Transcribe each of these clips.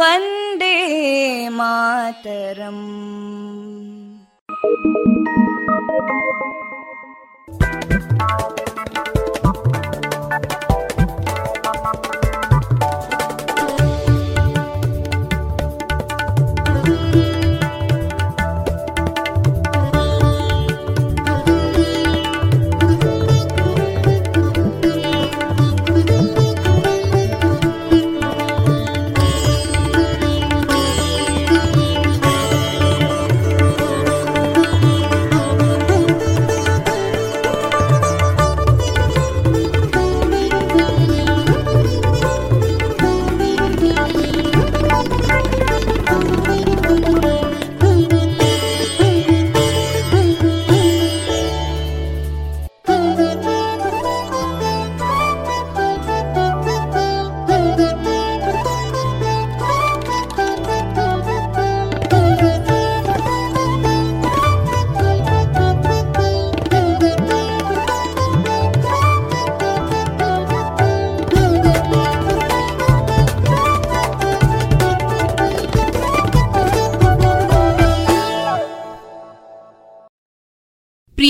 वन्दे मातरम्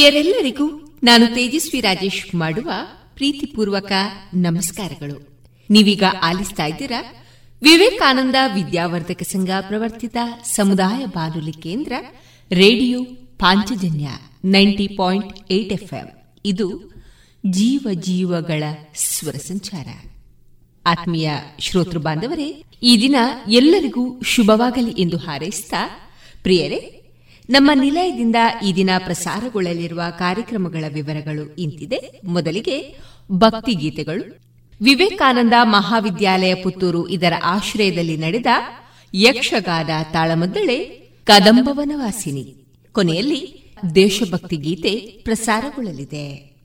ಪ್ರಿಯರೆಲ್ಲರಿಗೂ ನಾನು ತೇಜಸ್ವಿ ರಾಜೇಶ್ ಮಾಡುವ ಪ್ರೀತಿಪೂರ್ವಕ ನಮಸ್ಕಾರಗಳು. ನೀವೀಗ ಆಲಿಸ್ತಾ ಇದ್ದೀರಾ? ವಿವೇಕಾನಂದ ವಿದ್ಯಾವರ್ಧಕ ಸಂಘ ಪ್ರವರ್ತಿತ ಸಮುದಾಯ ಬಾನುಲಿ ಕೇಂದ್ರ, radio Panchajanya ninety point eight FM. ಇದು ಜೀವ ಜೀವಗಳ ಸ್ವರ ಸಂಚಾರ. ಆತ್ಮೀಯ ಶ್ರೋತೃ ಬಾಂಧವರೇ, ಈ ದಿನ ಎಲ್ಲರಿಗೂ ಶುಭವಾಗಲಿ ಎಂದು ಹಾರೈಸಿದ ಪ್ರಿಯರೇ ನಮ್ಮ ನಿಲಯದಿಂದ ಈ ದಿನ ಪ್ರಸಾರಗೊಳ್ಳಲಿರುವ ಕಾರ್ಯಕ್ರಮಗಳ ವಿವರಗಳು ಇಂತಿದೆ. ಮೊದಲಿಗೆ ಭಕ್ತಿ ಗೀತೆಗಳು ವಿವೇಕಾನಂದ ಮಹಾವಿದ್ಯಾಲಯ ಪುತ್ತೂರು ಇದರ ಆಶ್ರಯದಲ್ಲಿ ನಡೆದ ಯಕ್ಷಗಾನ ತಾಳಮದ್ದಳೆ ಕದಂಬವನವಾಸಿನಿ ಕೊನೆಯಲ್ಲಿ ದೇಶಭಕ್ತಿ ಗೀತೆ ಪ್ರಸಾರಗೊಳ್ಳಲಿದೆ.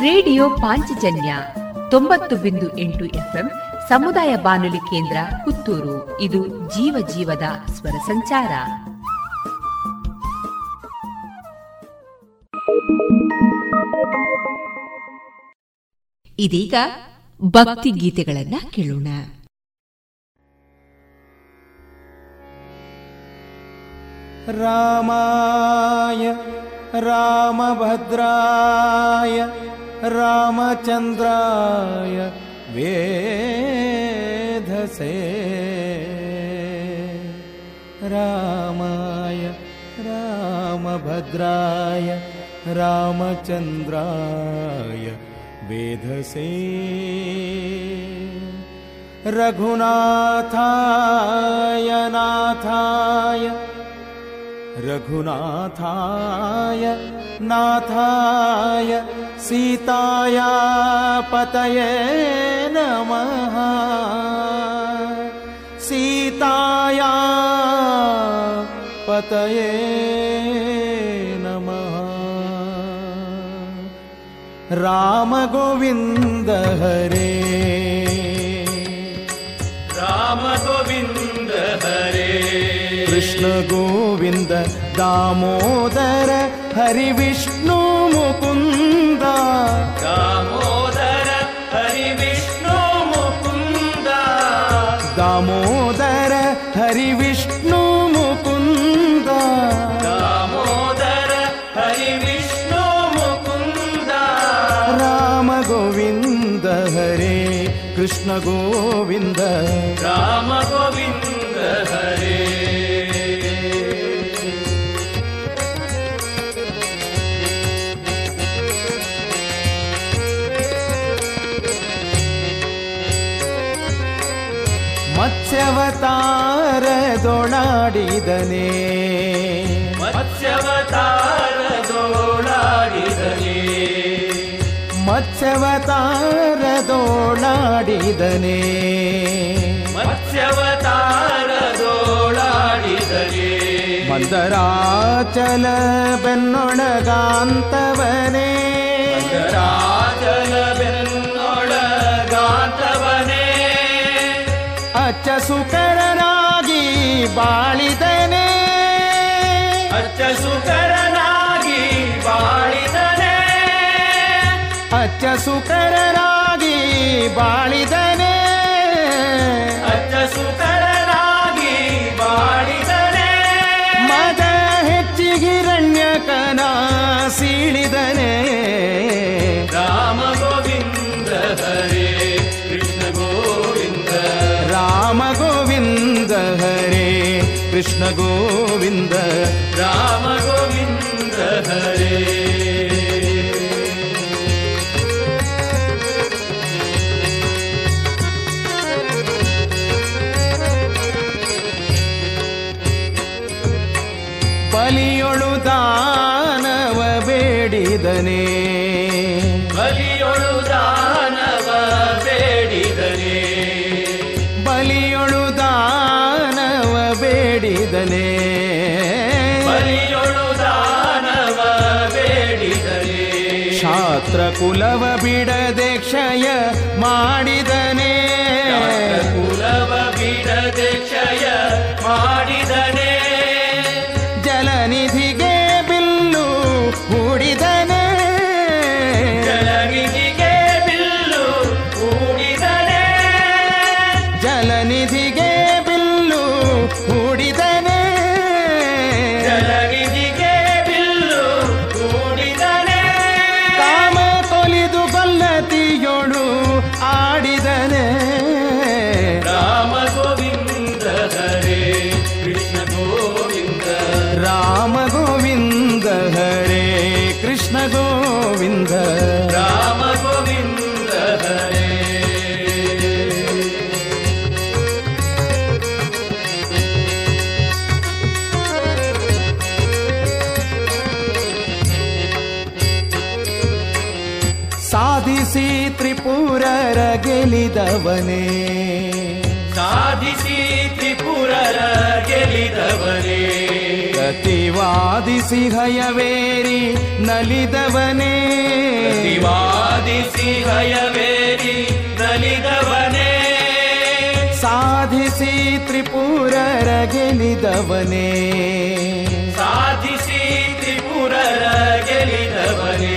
ರೇಡಿಯೋ ಪಾಂಚಜನ್ಯ ತೊಂಬತ್ತು ಬಿಂದು ಎಂಟು ಎಫ್ಎಂ ಸಮುದಾಯ ಬಾನುಲಿ ಕೇಂದ್ರ ಪುತ್ತೂರು. ಇದು ಜೀವ ಜೀವದ ಸ್ವರ ಸಂಚಾರ. ಇದೀಗ ಭಕ್ತಿ ಗೀತೆಗಳನ್ನ ಕೇಳೋಣ. ರಾಮಾಯ, ರಾಮಭದ್ರಾಯ, ರಾಮಚಂದ್ರಾಯ वेधसे। रामाय रामभद्राय रामचन्द्राय वेधसे। रघुनाथाय नाथाय रघुनाथाय नाथाय सीताया पतये नमः। सीताया पतये नमः। राम गोविन्द हरे कृष्ण गोविन्द दामोदर हरि विष्णु मुकुन्द दामोदर हरि विष्णु मुकुन्द दामोदर हरि विष्णु मुकुन्द दामोदर हरि विष्णु मुकुन्द राम गोविन्द हरे कृष्ण गोविन्द राम गोविन्द हरे ಮತ್ಸ್ಯವತಾರದೊಳಾಡಿದನೆ. ಮತ್ಸ್ಯವತಾರದೊಳಾಡಿದನೆ. ಮತ್ಸ್ಯವತಾರದೊಳಾಡಿದನೆ. ಮತ್ಸ್ಯವತಾರದೊಳಾಡಿದನೆ. ಮಂದರಾಚಲ ಬೆನ್ನೊಳಗಾಂತವನೇ ಮಂದರಾಚಲ ಬೆನ್ನೊಳಗಾಂತವನೇ ಅಚ್ಚ ಸುಕರನಾಗಿ ಬಾಳಿದನೆ. ಅಚ್ಚ ಸುಕರನಾಗಿ ಬಾಳಿದನೆ. ಅಚ್ಚ ಸುಕರನಾಗಿ ಬಾಳಿದನೆ. कृष्ण गोविन्द रामगो ಕುಲವ ಬಿಡದೆ ಕ್ಷಯ ಮಾಡಿದನೆ ಗೆಲಿದವನೇ ಸಾಧಿಸಿ ತ್ರಿಪುರರ ಗೆಲಿದವನೇ ಪ್ರತಿವಾದಿಸಿ ಹಯವೇರಿ ನಲಿದವನೇ. ಪ್ರತಿವಾದಿಸಿ ಹಯವೇರಿ ನಲಿದವನೇ. ಸಾಧಿಸಿ ತ್ರಿಪುರರ ಗೆಲಿದವನೇ ಸಾಧಿಸಿ ತ್ರಿಪುರರ ಗೆಲಿದವನೇ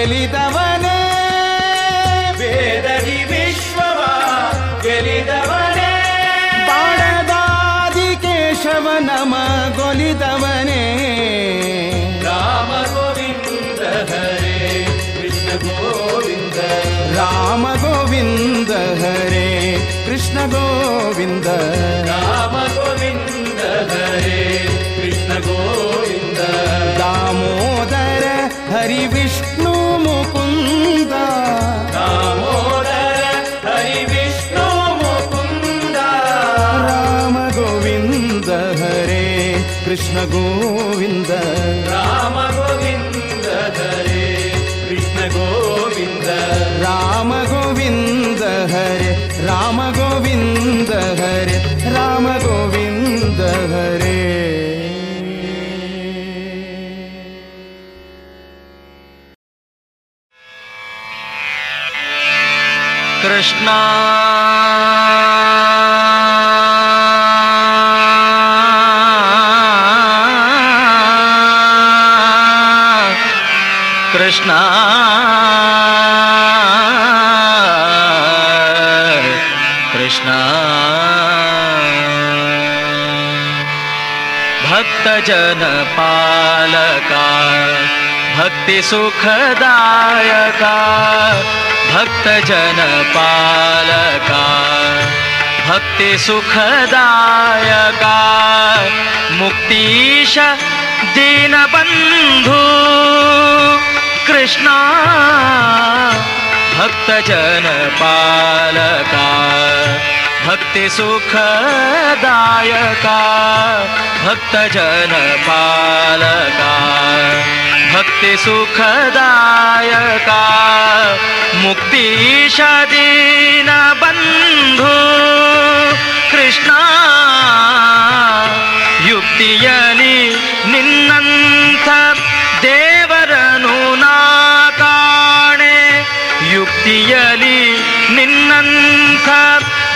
ಗೆಲಿದವನೇ ವೇದದಿ ವಿಶ್ವವ ಗೆಲಿದವನೇ ಬಾಳದಾದಿ ಕೇಶವ ನಮ ಗೊಲಿದವನೇ ರಾಮ ಗೋವಿಂದ ಹರೇ ಕೃಷ್ಣ ಗೋವಿಂದ ರಾಮ ಗೋವಿಂದ ಹರೇ ಕೃಷ್ಣ ಗೋವಿಂದ ರಾಮ ಗೋವಿಂದ ಹರೇ ಕೃಷ್ಣ ಗೋವಿಂದ ದಾಮೋದರ ಹರಿ गोविन्द रामगोविन्द हरे कृष्ण गोविन्द रामगोविन्द हरे रामगोविन्द हरे रामगोविन्द हरे कृष्णा अति सुखदायका भक्तजनपालका। भक्ति सुखदायका दीन बंधु कृष्णा भक्त जन पालका भक्तिसुखदायका भक्तजनपालका भक्तिसुखदायका मुक्तिशदीनबन्धु कृष्णा युक्तियनि निन्नन्थ देवरनुनाकाणे युक्तिय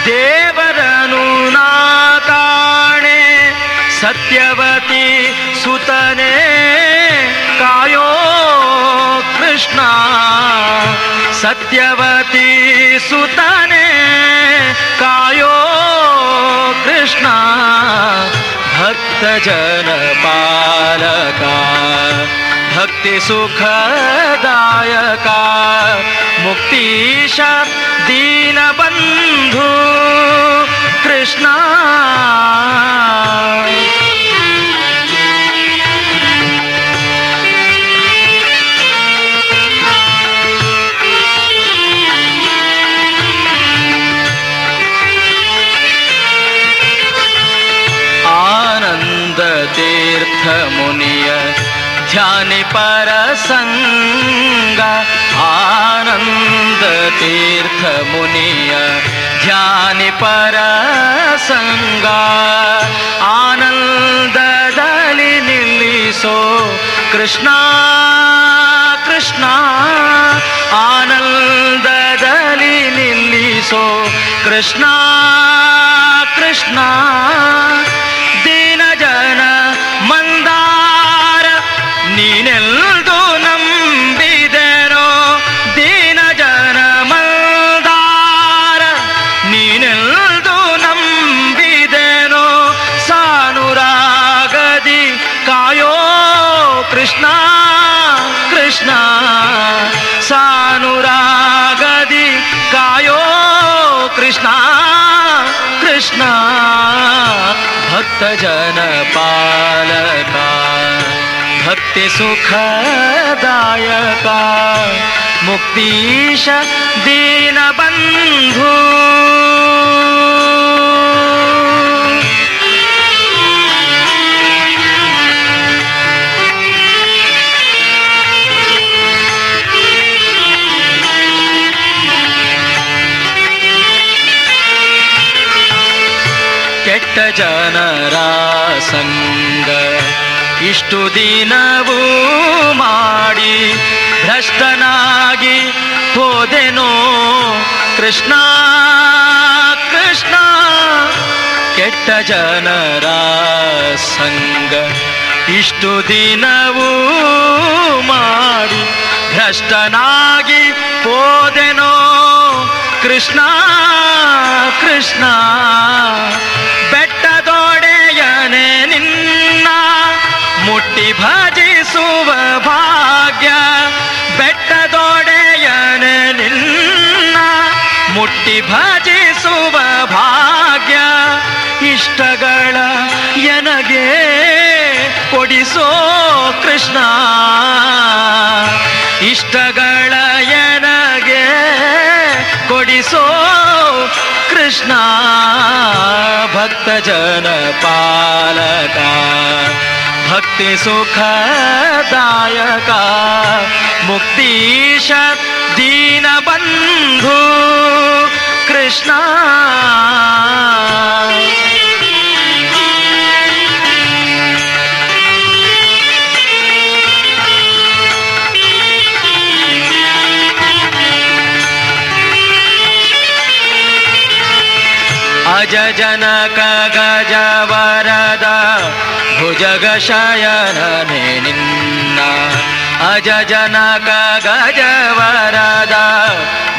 देवरनुनाताणे सत्यवती सुतने कायो कृष्णा। सत्यवती सुतने कायो कृष्णा। भक्तजनपालका ಕೃಷ್ಣ ಭಕ್ತ ಜನ ಪಾಲಕ ಭಕ್ತಿ ಪರಸಂಗ ಆನಂದ ತೀರ್ಥ ಮುನಿಯ ಧ್ಯಾನಿ ಪರ ಸಂಗ ಆನಂದದಲ್ಲಿ ನಿಲ್ಲಿಸೋ ಕೃಷ್ಣ ಕೃಷ್ಣ ಆನಂದದಲ್ಲಿ ನಿಲ್ಲಿಸೋ ಕೃಷ್ಣ ಕೃಷ್ಣ ಕೃಷ್ಣ ಭಕ್ತ ಜನ ಪಾಲಕ ಭಕ್ತಿ ಕೆಟ್ಟ ಜನರ ಸಂಗ ಇಷ್ಟು ದಿನವೂ ಮಾಡಿ ಭ್ರಷ್ಟನಾಗಿ ಹೋದೆನೋ ಕೃಷ್ಣ ಕೃಷ್ಣ. ಕೆಟ್ಟ ಜನರ ಸಂಗ ಇಷ್ಟು ದಿನವೂ ಮಾಡಿ ಭ್ರಷ್ಟನಾಗಿ ಹೋದೆನೋ ಕೃಷ್ಣ ಕೃಷ್ಣ. ಭಜಿಸುವ ಭಾಗ್ಯ, ಬೆಟ್ಟದೊಡೆಯನೆ ನಿನ್ನ, ಮುಟ್ಟಿ ಭಜಿಸುವ ಭಾಗ್ಯ, ಇಷ್ಟಗಳ ಎನಗೆ ಕೊಡಿಸೋ ಕೃಷ್ಣ. ಇಷ್ಟಗಳ ಎನಗೆ ಕೊಡಿಸೋ ಕೃಷ್ಣ. ಭಕ್ತ ಜನ ಪಾಲಕ ಭಕ್ತಿ ಸುಖದಾಯಕ ಮುಕ್ತೀಶ ದೀನ ಬಂಧು ಭುಜಗ ಶಯನನೆ ನಿನ್ನ ಅಜ ಜನಕ ಗಜ ವರದ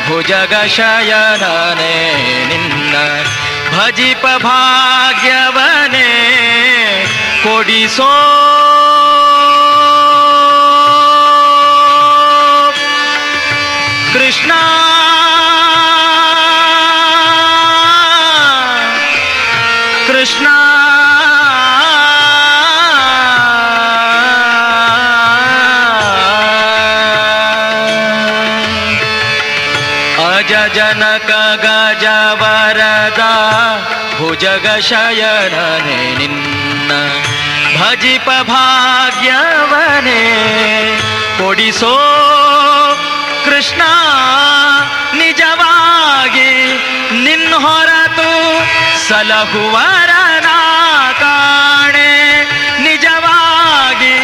ಭುಜಗ ಶಯನನೆ ನಿನ್ನ ಭಜಿಪ ಭಾಗ್ಯವನೇ ಕೊಡಿಸೋ ಕೃಷ್ಣ ಶಯನನೆ ನಿನ್ನ ಭಜಿಪ ಭಾಗ್ಯವನೇ. ಕೊಡಿಸೋ ಕೃಷ್ಣ ನಿಜವಾಗಿ ನಿನ್ನ ಹೊರತು ಸಲಹುವರನ ನಿಜವಾಗಿ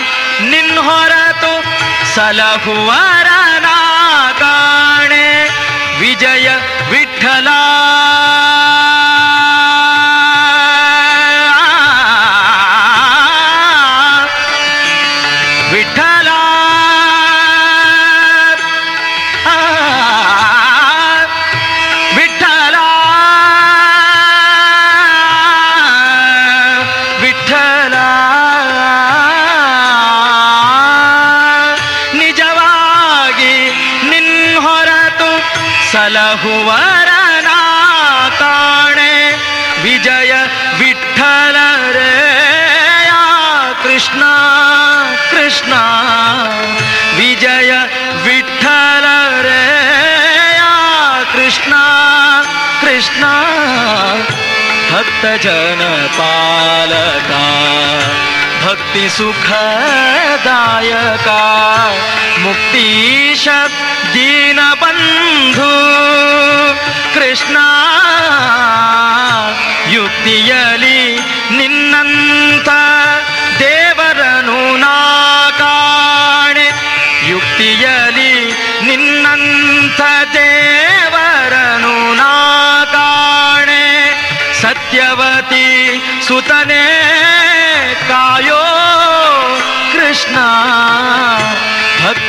ನಿನ್ನ ಹೊರತು ಸಲಹುವರನ ಭಕ್ತ ಜನ ಪಾಲಕ ಭಕ್ತಿ ಸುಖದಾಯಕ ಮುಕ್ತೀಶ ದೀನ ಬಂಧು ಕೃಷ್ಣ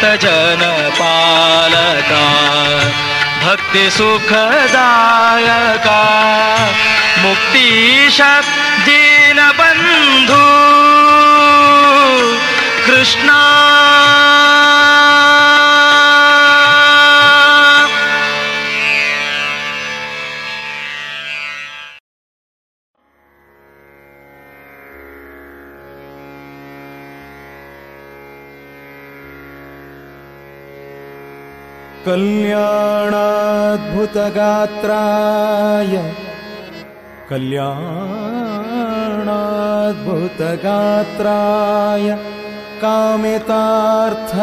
ಭಕ್ತ ಜನ ಪಾಲಕ ಭಕ್ತಿ ಸುಖದಾಯಕ कल्याणाद्भुतगात्राय। कल्याणाद्भुतगात्राय कामितार्थप्रदायिने।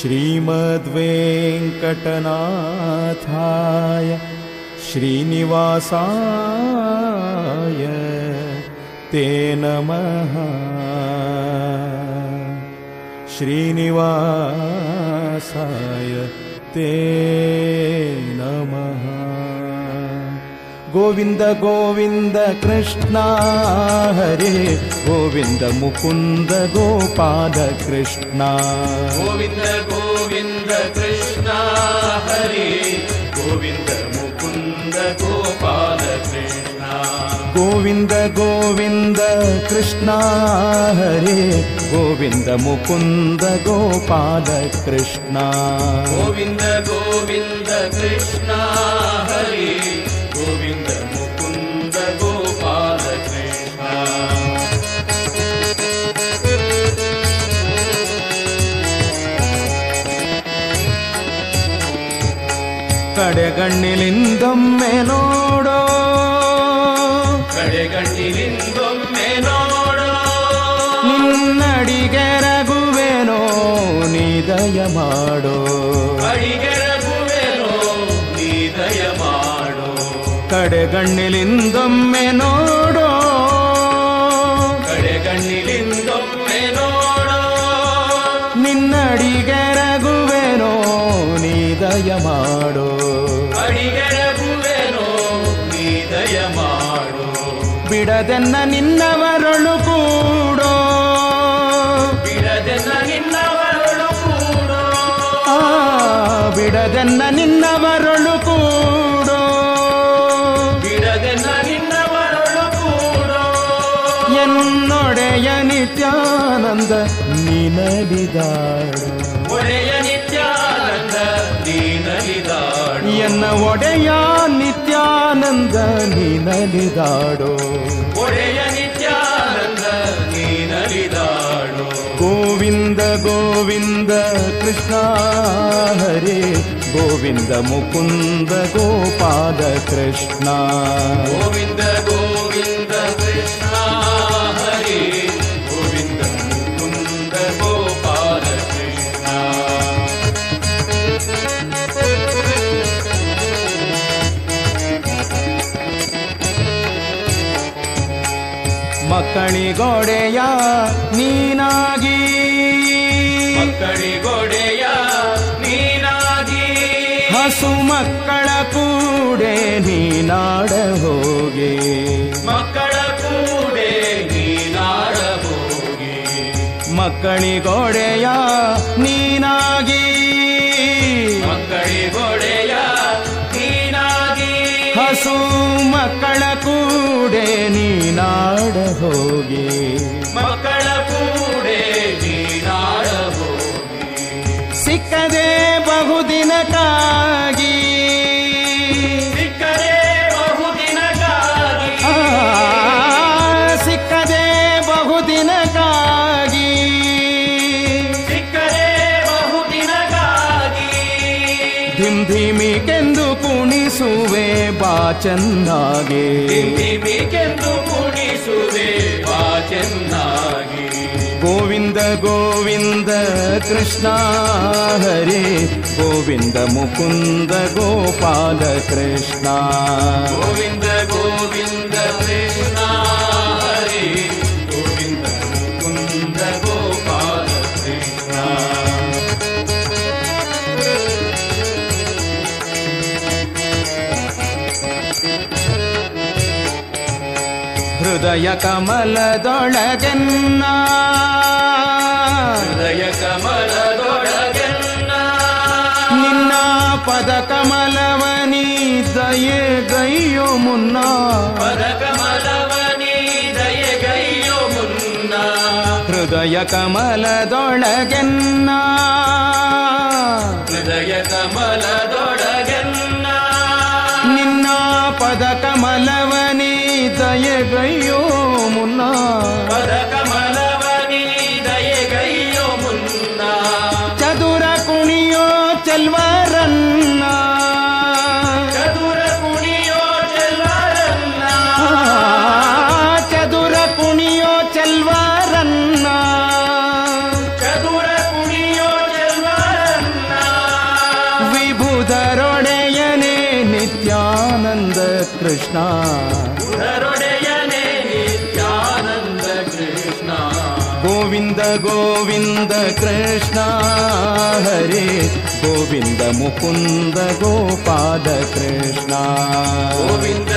श्रीमद्वेङ्कटनाथाय श्रीनिवासाय ते नमः श्रीनिवासाय ते नमः गोविन्द गोविन्द कृष्णा हरे। गोविन्द मुकुन्द गोपाल कृष्णा। गोविन्द गोविन्द कृष्ण ഗോവിന്ദ ഗോവിന്ദ കൃഷ്ണ ഹരേ. ഗോവിന്ദ മുകുന്ദ ഗോപാല കൃഷ്ണ. ഗോവിന്ദ ഗോവിന്ദ കൃഷ്ണ ഹരേ. ഗോവിന്ദ മുകുന്ദ ഗോപാല കൃഷ്ണ. കടകണ്ണിലിന്തം മേലോടോ ದಯ ಮಾಡೋ. ನೀ ದಯ ಮಾಡೋ. ಕಡೆಗಣ್ಣಿಲಿಂದೊಮ್ಮೆ ನೋಡೋ. ಕಡೆಗಣ್ಣಿಲಿಂದೊಮ್ಮೆ ನೋಡೋ. ನಿನ್ನಡಿಗೆರಗುವೆನೋ ನೀ ದಯ ಮಾಡೋ. ಅಡಿಗೆರಗುವೆನೋ ನೀ ದಯ ಮಾಡೋ. ಬಿಡದೆನ್ನ ನಿನ್ನವರೊಳು ಬಿಡದೆನ್ನ ನಿನ್ನವರೊಳು ಕೂಡೋ. ಬಿಡದೆನ್ನ ನಿನ್ನವರಳು ಕೂಡೋ. ಎನ್ನೊಡೆಯ ನಿತ್ಯಾನಂದ ನಿನಲಿದಾಡು ಒಡೆಯ ನಿತ್ಯಾನಂದ ನೀನಲಿದಾಡು ಎನ್ನ ಒಡೆಯ ನಿತ್ಯಾನಂದ ನಿನಲಿದಾಡೋ ಒಡೆಯ ನಿತ್ಯಾನಂದ ನೀನಲಿದಾಡು ಗೋವಿಂದ ಗೋವಿಂದ ಕೃಷ್ಣ ಹರೇ ಗೋವಿಂದ ಮುಕುಂದ ಗೋಪಾಲ ಕೃಷ್ಣ. ಗೋವಿಂದ ಗೋವಿಂದ ಕೃಷ್ಣ ಹರಿ. ಗೋವಿಂದ ಮುಕುಂದ ಗೋಪಾಲ ಕೃಷ್ಣ. ಮಕ್ಕಳಿಗೊಡೆಯ ನೀನಾಗಿ ಕೂಡೆ ನೀನಾಡ ಹೋಗೆ. ಮಕ್ಕಳ ಕೂಡೆ ನೀನಾಡ ಹೋಗಿ. ಮಕ್ಕಳಿಗೊಡೆಯ ನೀನಾಗಿ. ಮಕ್ಕಳಿಗೊಡೆಯ ನೀನಾಗಿ. ಹಸು ಮಕ್ಕಳ ಕೂಡೆ ನೀನಾಡ ಹೋಗೆ. ಮಕ್ಕಳ ಕೂಡೆ ನೀನಾಡ ಹೋಗಿ. ಸಿಕ್ಕದೆ ಬಹುದಿನ ಸಿಕ್ಕರೆ ಚೆನ್ನಾಗಿ. ಮಿಕೆಂದು ಕುಣಿಸುವೆ ಬಾ ಚೆನ್ನಾಗಿ. ಗೋವಿಂದ ಗೋವಿಂದ ಕೃಷ್ಣ ಹರಿ. ಗೋವಿಂದ ಮುಕುಂದ ಗೋಪಾಲ ಕೃಷ್ಣ. ಗೋವಿಂದ ಗೋ ಹೃದಯ ಕಮಲದೊಳಗನ್ನ ಹೃದಯ ಕಮಲದೊಳಗನ್ನ ನಿನ್ನ ಪದ ಕಮಲವನಿ ದಯೆ ಗೈಯೋ ಮುನ್ನ ಪದ ಕಮಲವನಿ ದಯೆ ಗೈಯೋ ಮುನ್ನ ಹೃದಯ ಕಮಲದೊಳಗನ್ನ ಹೃದಯ ಕಮಲದೊಳಗನ್ನ ನಿನ್ನ ಪದ ಕಮಲವನಿ ದಯೆ ಗೈಯೋ गोविन्द कृष्ण हरे गोविन्द मुकुन्द गोपाद कृष्ण। गोविन्द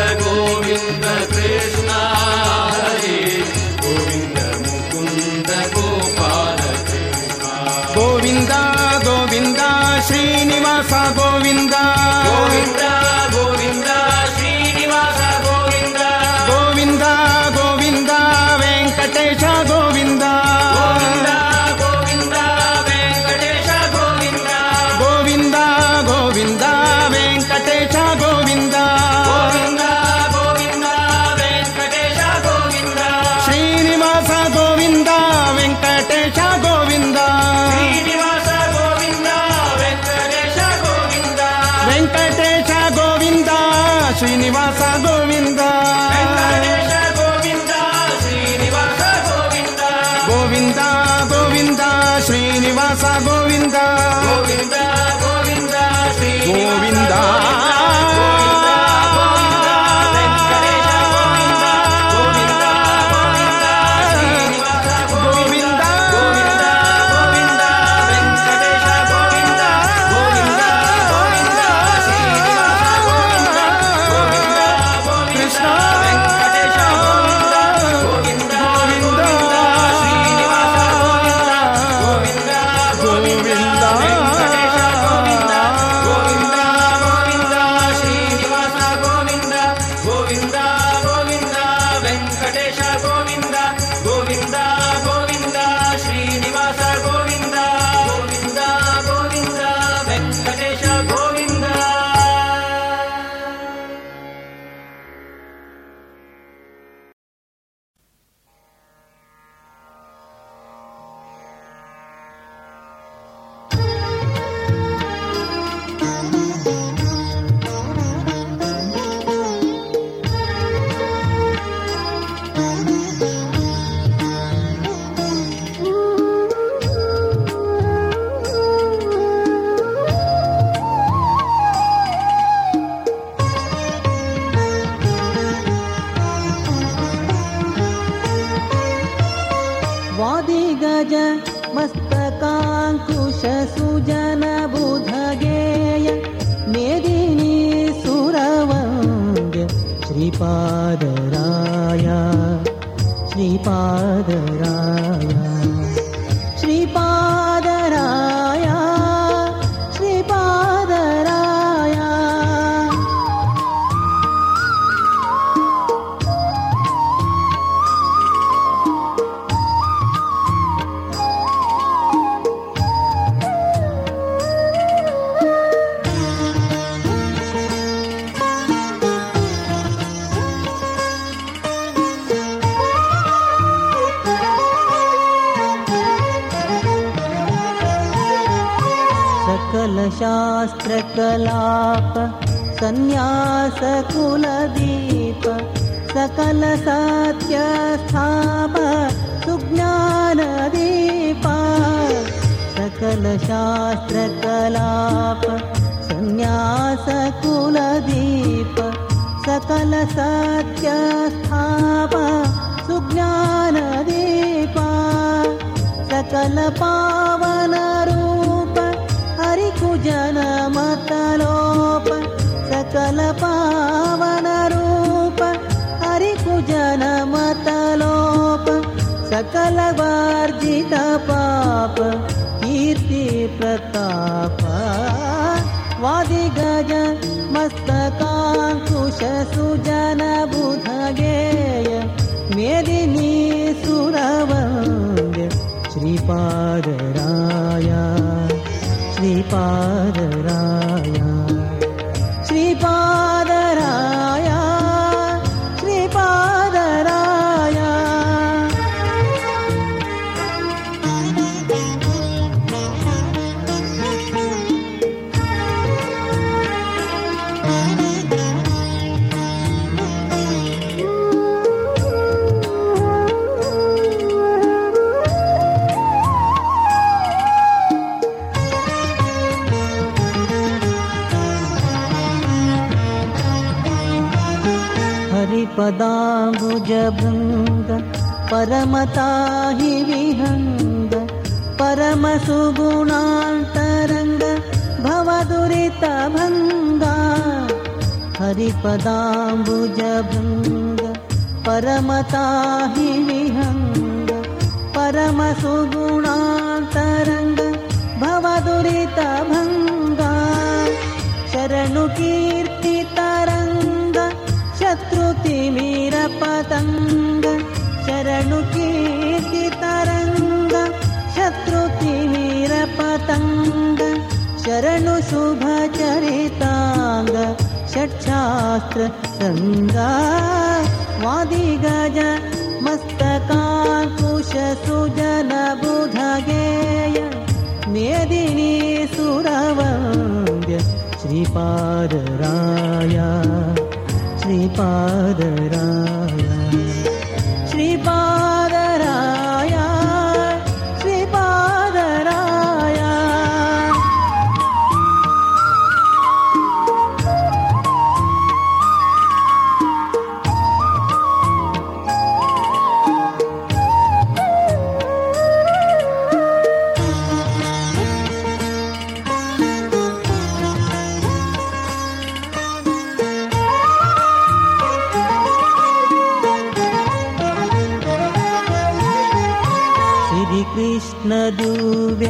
कृष्णदूव्य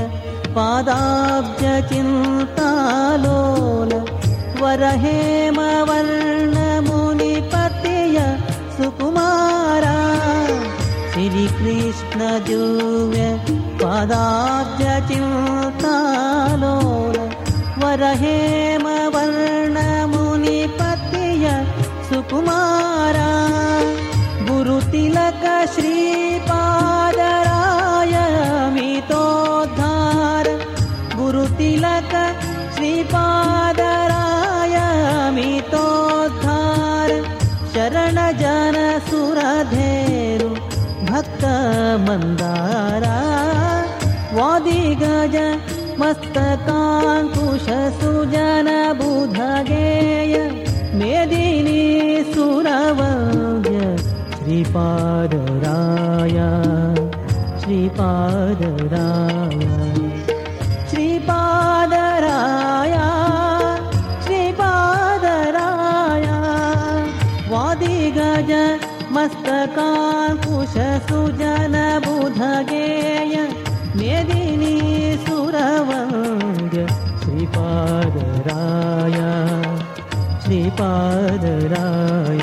पादाब्जचिन्तालोल वरहेमवर्णमुनिपतय सुकुमारा। श्रीकृष्णदूव्य पादाब्जचिन्तालोल वरहेमवर्णमुनिपतय सुकुमारा। गुरुतिलक श्री मन्दरा वादिगज मस्तकाङ्कुशसुजनबुधगेय मेदिनी सुरवज श्रीपादराय श्रीपादराय हस्तका मेदिनी सुरवन्द्य श्रीपादराय। श्रीपादराय।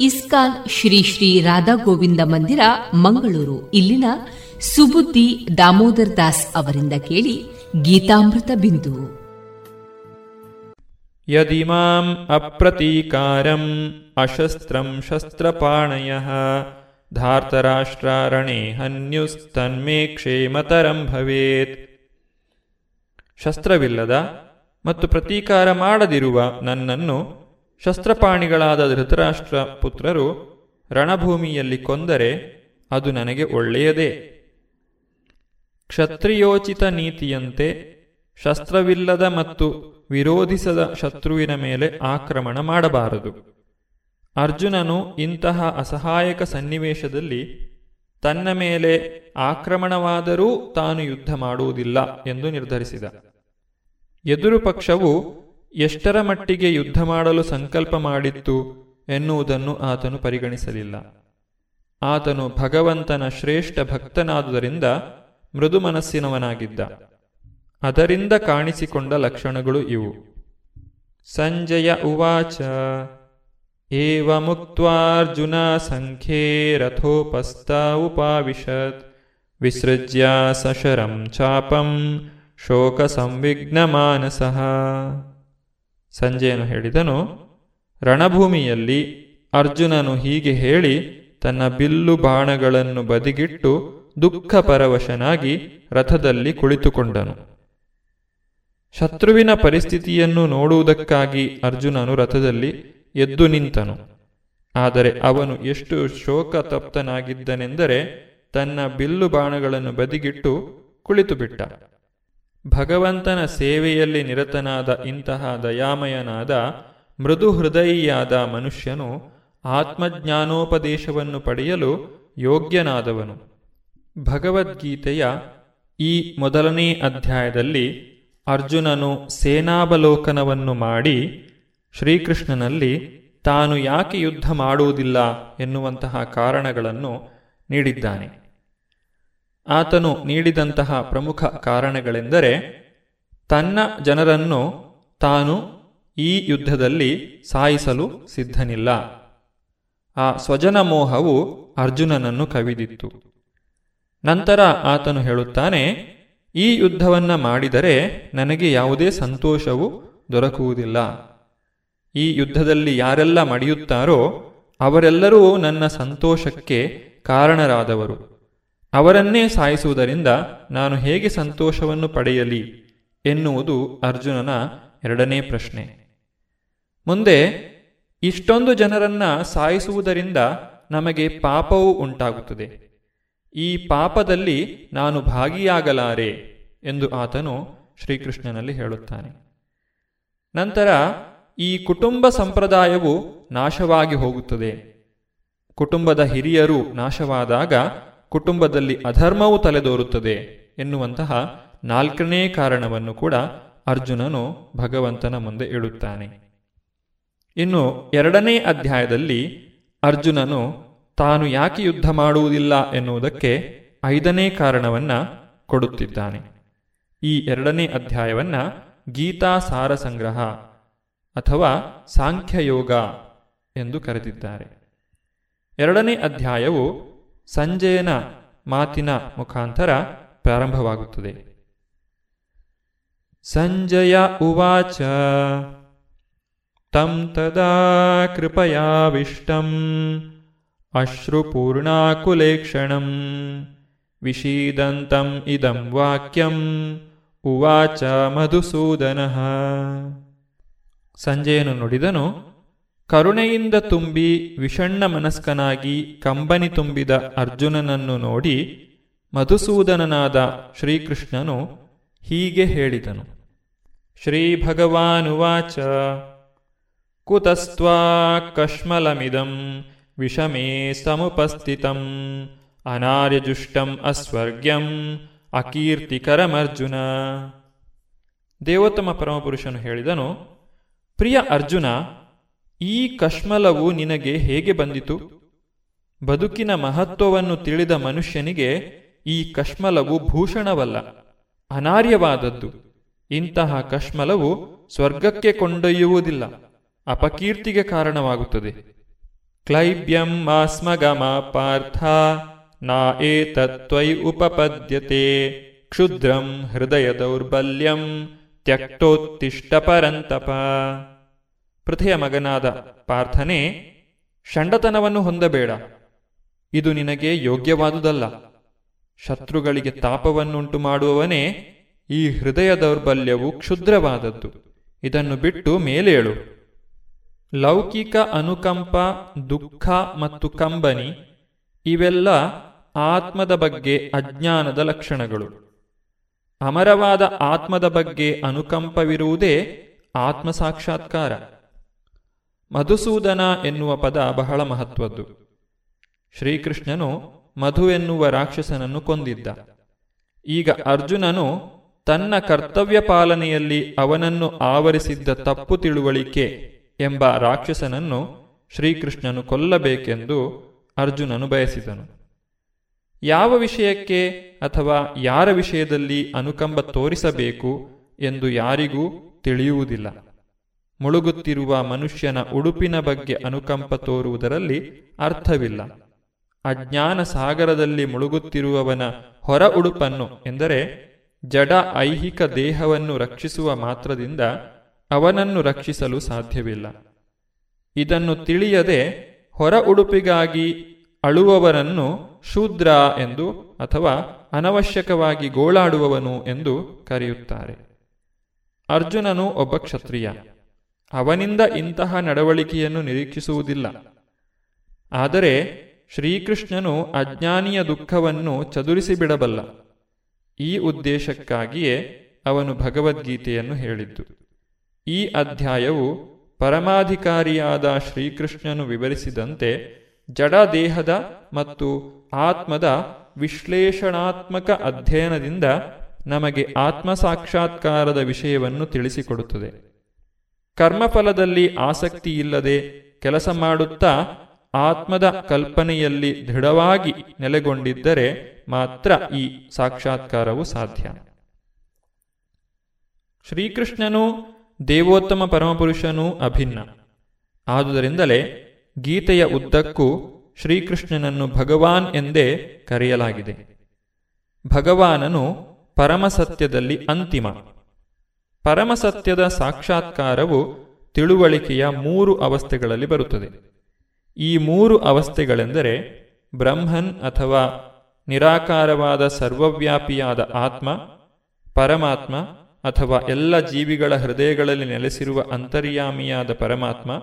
ಇಸ್ಕಾನ್ ಶ್ರೀ ಶ್ರೀ ರಾಧಾ ಗೋವಿಂದ ಮಂದಿರ, ಮಂಗಳೂರು. ಇಲ್ಲಿನ ಸುಬುದ್ದಿ ದಾಮೋದರ್ ದಾಸ್ ಅವರಿಂದ ಕೇಳಿ ಗೀತಾಮೃತ ಬಿಂದು. ಯದಿಮಾಂ ಅಪ್ರತೀಕಾರಂ ಅಶಸ್ತ್ರಂ ಶಸ್ತ್ರಪಾಣಯಃ ಧಾರ್ತರಾಷ್ಟ್ರಾರಣೆ ಹನ್ಯುಸ್ತನ್ಮೇ ಕ್ಷೇಮತರಂ ಭವೇತ್. ಶಸ್ತ್ರವಿಲ್ಲದ ಮತ್ತು ಪ್ರತೀಕಾರ ಮಾಡದಿರುವ ನನ್ನನ್ನು ಶಸ್ತ್ರಪಾಣಿಗಳಾದ ಧೃತರಾಷ್ಟ್ರ ಪುತ್ರರು ರಣಭೂಮಿಯಲ್ಲಿ ಕೊಂದರೆ ಅದು ನನಗೆ ಒಳ್ಳೆಯದೇ. ಕ್ಷತ್ರಿಯೋಚಿತ ನೀತಿಯಂತೆ ಶಸ್ತ್ರವಿಲ್ಲದ ಮತ್ತು ವಿರೋಧಿಸದ ಶತ್ರುವಿನ ಮೇಲೆ ಆಕ್ರಮಣ ಮಾಡಬಾರದು. ಅರ್ಜುನನು ಇಂತಹ ಅಸಹಾಯಕ ಸನ್ನಿವೇಶದಲ್ಲಿ ತನ್ನ ಮೇಲೆ ಆಕ್ರಮಣವಾದರೂ ತಾನು ಯುದ್ಧ ಮಾಡುವುದಿಲ್ಲ ಎಂದು ನಿರ್ಧರಿಸಿದ. ಎದುರು ಪಕ್ಷವು ಎಷ್ಟರ ಮಟ್ಟಿಗೆ ಯುದ್ಧ ಮಾಡಲು ಸಂಕಲ್ಪ ಮಾಡಿತ್ತು ಎನ್ನುವುದನ್ನು ಆತನು ಪರಿಗಣಿಸಲಿಲ್ಲ. ಆತನು ಭಗವಂತನ ಶ್ರೇಷ್ಠ ಭಕ್ತನಾದುದರಿಂದ ಮೃದು ಮನಸ್ಸಿನವನಾಗಿದ್ದ. ಅದರಿಂದ ಕಾಣಿಸಿಕೊಂಡ ಲಕ್ಷಣಗಳು ಇವು. ಸಂಜಯ ಉವಾಚ ಏವ ಮುಕ್ವಾರ್ಜುನ ಸಂಖ್ಯೆ ರಥೋಪಸ್ಥ ಉಪಾವಿಶತ್, ವಿಸೃಜ್ಯ ಸಶರಂ ಚಾಪಂ ಶೋಕ ಸಂವಿಘ್ನ ಮಾನಸಃ ಸಂಜಯನು ಹೇಳಿದನು, ರಣಭೂಮಿಯಲ್ಲಿ ಅರ್ಜುನನು ಹೀಗೆ ಹೇಳಿ, ತನ್ನ ಬಿಲ್ಲು ಬಾಣಗಳನ್ನು ಬದಿಗಿಟ್ಟು ದುಃಖ ಪರವಶನಾಗಿ ರಥದಲ್ಲಿ ಕುಳಿತುಕೊಂಡನು. ಶತ್ರುವಿನ ಪರಿಸ್ಥಿತಿಯನ್ನು ನೋಡುವುದಕ್ಕಾಗಿ ಅರ್ಜುನನು ರಥದಲ್ಲಿ ಎದ್ದು ನಿಂತನು. ಆದರೆ ಅವನು ಎಷ್ಟು ಶೋಕ ತಪ್ತನಾಗಿದ್ದನೆಂದರೆ ತನ್ನ ಬಿಲ್ಲು ಬಾಣಗಳನ್ನು ಬದಿಗಿಟ್ಟು ಕುಳಿತುಬಿಟ್ಟ. ಭಗವಂತನ ಸೇವೆಯಲ್ಲಿ ನಿರತನಾದ ಇಂತಹ ದಯಾಮಯನಾದ ಮೃದು ಹೃದಯಿಯಾದ ಮನುಷ್ಯನು ಆತ್ಮಜ್ಞಾನೋಪದೇಶವನ್ನು ಪಡೆಯಲು ಯೋಗ್ಯನಾದವನು. ಭಗವದ್ಗೀತೆಯ ಈ ಮೊದಲನೇ ಅಧ್ಯಾಯದಲ್ಲಿ ಅರ್ಜುನನು ಸೇನಾವಲೋಕನವನ್ನು ಮಾಡಿ ಶ್ರೀಕೃಷ್ಣನಲ್ಲಿ ತಾನು ಯಾಕೆ ಯುದ್ಧ ಮಾಡುವುದಿಲ್ಲ ಎನ್ನುವಂತಹ ಕಾರಣಗಳನ್ನು ನೀಡಿದ್ದಾನೆ. ಆತನು ನೀಡಿದಂತಹ ಪ್ರಮುಖ ಕಾರಣಗಳೆಂದರೆ ತನ್ನ ಜನರನ್ನು ತಾನು ಈ ಯುದ್ಧದಲ್ಲಿ ಸಾಯಿಸಲು ಸಿದ್ಧನಿಲ್ಲ. ಆ ಸ್ವಜನ ಮೋಹವು ಅರ್ಜುನನನ್ನು ಕವಿದಿತ್ತು. ನಂತರ ಆತನು ಹೇಳುತ್ತಾನೆ, ಈ ಯುದ್ಧವನ್ನ ಮಾಡಿದರೆ ನನಗೆ ಯಾವುದೇ ಸಂತೋಷವು ದೊರಕುವುದಿಲ್ಲ. ಈ ಯುದ್ಧದಲ್ಲಿ ಯಾರೆಲ್ಲ ಮಡಿಯುತ್ತಾರೋ ಅವರೆಲ್ಲರೂ ನನ್ನ ಸಂತೋಷಕ್ಕೆ ಕಾರಣರಾದವರು. ಅವರನ್ನೇ ಸಾಯಿಸುವುದರಿಂದ ನಾನು ಹೇಗೆ ಸಂತೋಷವನ್ನು ಪಡೆಯಲಿ ಎನ್ನುವುದು ಅರ್ಜುನನ ಎರಡನೇ ಪ್ರಶ್ನೆ. ಮುಂದೆ, ಇಷ್ಟೊಂದು ಜನರನ್ನ ಸಾಯಿಸುವುದರಿಂದ ನಮಗೆ ಪಾಪವು ಉಂಟಾಗುತ್ತದೆ. ಈ ಪಾಪದಲ್ಲಿ ನಾನು ಭಾಗಿಯಾಗಲಾರೆ ಎಂದು ಆತನು ಶ್ರೀಕೃಷ್ಣನಲ್ಲಿ ಹೇಳುತ್ತಾನೆ. ನಂತರ, ಈ ಕುಟುಂಬ ಸಂಪ್ರದಾಯವು ನಾಶವಾಗಿ ಹೋಗುತ್ತದೆ. ಕುಟುಂಬದ ಹಿರಿಯರು ನಾಶವಾದಾಗ ಕುಟುಂಬದಲ್ಲಿ ಅಧರ್ಮವು ತಲೆದೋರುತ್ತದೆ ಎನ್ನುವಂತಹ ನಾಲ್ಕನೇ ಕಾರಣವನ್ನು ಕೂಡ ಅರ್ಜುನನು ಭಗವಂತನ ಮುಂದೆ ಇಡುತ್ತಾನೆ ಇನ್ನು ಎರಡನೇ ಅಧ್ಯಾಯದಲ್ಲಿ ಅರ್ಜುನನು ತಾನು ಯಾಕೆ ಯುದ್ಧ ಮಾಡುವುದಿಲ್ಲ ಎನ್ನುವುದಕ್ಕೆ ಐದನೇ ಕಾರಣವನ್ನ ಕೊಡುತ್ತಿದ್ದಾನೆ. ಈ ಎರಡನೇ ಅಧ್ಯಾಯವನ್ನ ಗೀತಾ ಸಾರ ಸಂಗ್ರಹ ಅಥವಾ ಸಾಂಖ್ಯಯೋಗ ಎಂದು ಕರೆದಿದ್ದಾರೆ. ಎರಡನೇ ಅಧ್ಯಾಯವು ಸಂಜಯನ ಮಾತಿನ ಮುಖಾಂತರ ಪ್ರಾರಂಭವಾಗುತ್ತದೆ. ಸಂಜಯ ಉವಾಚ, ತಂ ತದಾ ಕೃಪಯಾವಿಷ್ಟಂ ಅಶ್ರುಪೂರ್ಣಾಕುಲೇಕ್ಷಣಂ ವಿಷೀದಂತಂ ಇದಂ ವಾಕ್ಯಂ, ಉವಾಚ ಮಧುಸೂದನ. ಸಂಜಯನು ನುಡಿದನು ಕರುಣೆಯಿಂದ ತುಂಬಿ ವಿಷಣ್ಣ ಮನಸ್ಕನಾಗಿ ಕಂಬನಿ ತುಂಬಿದ ಅರ್ಜುನನನ್ನು ನೋಡಿ ಮಧುಸೂದನನಾದ ಶ್ರೀಕೃಷ್ಣನು ಹೀಗೆ ಹೇಳಿದನು. ಶ್ರೀಭಗವಾನುವಾಚ ಕುತಸ್ತ್ವಾ ಕಶ್ಮಲಮಿದಂ ವಿಷಮೇ ಸಮುಪಸ್ಥಿತಂ. ಅನಾರ್ಯಜುಷ್ಟಂ ಅಸ್ವರ್ಗ್ಯಂ ಅಕೀರ್ತಿಕರಮರ್ಜುನ. ದೇವೋತ್ತಮ ಪರಮಪುರುಷನು ಹೇಳಿದನು, ಪ್ರಿಯ ಅರ್ಜುನ ಈ ಕಶ್ಮಲವು ನಿನಗೆ ಹೇಗೆ ಬಂದಿತು? ಬದುಕಿನ ಮಹತ್ವವನ್ನು ತಿಳಿದ ಮನುಷ್ಯನಿಗೆ ಈ ಕಶ್ಮಲವು ಭೂಷಣವಲ್ಲ, ಅನಾರ್ಯವಾದದ್ದು. ಇಂತಹ ಕಶ್ಮಲವು ಸ್ವರ್ಗಕ್ಕೆ ಕೊಂಡೊಯ್ಯುವುದಿಲ್ಲ, ಅಪಕೀರ್ತಿಗೆ ಕಾರಣವಾಗುತ್ತದೆ. ಕ್ಲೈಬ್ಯಂ ಮಾಸ್ಮಗಮ ಪಾರ್ಥ, ನಾ ಏತತ್ವೈ ಉಪಪದ್ಯತೆ, ಕ್ಷುದ್ರಂ ಹೃದಯ ದೌರ್ಬಲ್ಯಂ, ತ್ಯಕ್ತೋತ್ತಿಷ್ಟ ಪರಂತಪ. ಪೃಥೆಯ ಮಗನಾದ ಪಾರ್ಥನೆ, ಷಂಡತನವನ್ನು ಹೊಂದಬೇಡ. ಇದು ನಿನಗೆ ಯೋಗ್ಯವಾದುದಲ್ಲ. ಶತ್ರುಗಳಿಗೆ ತಾಪವನ್ನುಂಟು ಮಾಡುವವನೇ, ಈ ಹೃದಯ ದೌರ್ಬಲ್ಯವು ಕ್ಷುದ್ರವಾದದ್ದು. ಇದನ್ನು ಬಿಟ್ಟು ಮೇಲೇಳು. ಲೌಕಿಕ ಅನುಕಂಪ, ದುಃಖ ಮತ್ತು ಕಂಬನಿ, ಇವೆಲ್ಲ ಆತ್ಮದ ಬಗ್ಗೆ ಅಜ್ಞಾನದ ಲಕ್ಷಣಗಳು. ಅಮರವಾದ ಆತ್ಮದ ಬಗ್ಗೆ ಅನುಕಂಪವಿರುವುದೇ ಆತ್ಮ ಸಾಕ್ಷಾತ್ಕಾರ ಮಧುಸೂದನ ಎನ್ನುವ ಪದ ಬಹಳ ಮಹತ್ವದ್ದು. ಶ್ರೀಕೃಷ್ಣನು ಮಧು ಎನ್ನುವ ರಾಕ್ಷಸನನ್ನು ಕೊಂದಿದ್ದ. ಈಗ ಅರ್ಜುನನು ತನ್ನ ಕರ್ತವ್ಯ ಪಾಲನೆಯಲ್ಲಿ ಅವನನ್ನು ಆವರಿಸಿದ್ದ ತಪ್ಪು ತಿಳುವಳಿಕೆ ಎಂಬ ರಾಕ್ಷಸನನ್ನು ಶ್ರೀಕೃಷ್ಣನು ಕೊಲ್ಲಬೇಕೆಂದು ಅರ್ಜುನನು ಬಯಸಿದನು. ಯಾವ ವಿಷಯಕ್ಕೆ ಅಥವಾ ಯಾರ ವಿಷಯದಲ್ಲಿ ಅನುಕಂಬ ತೋರಿಸಬೇಕು ಎಂದು ಯಾರಿಗೂ ತಿಳಿಯುವುದಿಲ್ಲ. ಮುಳುಗುತ್ತಿರುವ ಮನುಷ್ಯನ ಉಡುಪಿನ ಬಗ್ಗೆ ಅನುಕಂಪ ತೋರುವುದರಲ್ಲಿ ಅರ್ಥವಿಲ್ಲ. ಅಜ್ಞಾನ ಸಾಗರದಲ್ಲಿ ಮುಳುಗುತ್ತಿರುವವನ ಹೊರ ಉಡುಪನ್ನು ಎಂದರೆ ಜಡ ಐಹಿಕ ದೇಹವನ್ನು ರಕ್ಷಿಸುವ ಮಾತ್ರದಿಂದ ಅವನನ್ನು ರಕ್ಷಿಸಲು ಸಾಧ್ಯವಿಲ್ಲ. ಇದನ್ನು ತಿಳಿಯದೆ ಹೊರ ಉಡುಪಿಗಾಗಿ ಅಳುವವರನ್ನು ಶೂದ್ರ ಎಂದು ಅಥವಾ ಅನವಶ್ಯಕವಾಗಿ ಗೋಳಾಡುವವನು ಎಂದು ಕರೆಯುತ್ತಾರೆ. ಅರ್ಜುನನು ಒಬ್ಬ ಕ್ಷತ್ರಿಯ. ಅವನಿಂದ ಇಂತಹ ನಡವಳಿಕೆಯನ್ನು ನಿರೀಕ್ಷಿಸುವುದಿಲ್ಲ. ಆದರೆ ಶ್ರೀಕೃಷ್ಣನು ಅಜ್ಞಾನಿಯ ದುಃಖವನ್ನು ಚದುರಿಸಿಬಿಡಬಲ್ಲ. ಈ ಉದ್ದೇಶಕ್ಕಾಗಿಯೇ ಅವನು ಭಗವದ್ಗೀತೆಯನ್ನು ಹೇಳಿದ್ದು. ಈ ಅಧ್ಯಾಯವು ಪರಮಾಧಿಕಾರಿಯಾದ ಶ್ರೀಕೃಷ್ಣನು ವಿವರಿಸಿದಂತೆ ಜಡ ದೇಹದ ಮತ್ತು ಆತ್ಮದ ವಿಶ್ಲೇಷಣಾತ್ಮಕ ಅಧ್ಯಯನದಿಂದ ನಮಗೆ ಆತ್ಮ ಸಾಕ್ಷಾತ್ಕಾರದ ವಿಷಯವನ್ನು ತಿಳಿಸಿಕೊಡುತ್ತದೆ. ಕರ್ಮಫಲದಲ್ಲಿ ಆಸಕ್ತಿ ಇಲ್ಲದೆ ಕೆಲಸ ಮಾಡುತ್ತಾ ಆತ್ಮದ ಕಲ್ಪನೆಯಲ್ಲಿ ದೃಢವಾಗಿ ನೆಲೆಗೊಂಡಿದ್ದರೆ ಮಾತ್ರ ಈ ಸಾಕ್ಷಾತ್ಕಾರವು ಸಾಧ್ಯ. ಶ್ರೀಕೃಷ್ಣನು ದೇವೋತ್ತಮ ಪರಮಪುರುಷನೂ ಅಭಿನ್ನ. ಆದುದರಿಂದಲೇ ಗೀತೆಯ ಉದ್ದಕ್ಕೂ ಶ್ರೀಕೃಷ್ಣನನ್ನು ಭಗವಾನ್ ಎಂದೇ ಕರೆಯಲಾಗಿದೆ. ಭಗವಾನನು ಪರಮಸತ್ಯದಲ್ಲಿ ಅಂತಿಮ. ಪರಮಸತ್ಯದ ಸಾಕ್ಷಾತ್ಕಾರವು ತಿಳುವಳಿಕೆಯ ಮೂರು ಅವಸ್ಥೆಗಳಲ್ಲಿ ಬರುತ್ತದೆ. ಈ ಮೂರು ಅವಸ್ಥೆಗಳೆಂದರೆ ಬ್ರಹ್ಮನ್ ಅಥವಾ ನಿರಾಕಾರವಾದ ಸರ್ವವ್ಯಾಪಿಯಾದ ಆತ್ಮ, ಪರಮಾತ್ಮ ಅಥವಾ ಎಲ್ಲ ಜೀವಿಗಳ ಹೃದಯಗಳಲ್ಲಿ ನೆಲೆಸಿರುವ ಅಂತರ್ಯಾಮಿಯಾದ ಪರಮಾತ್ಮ,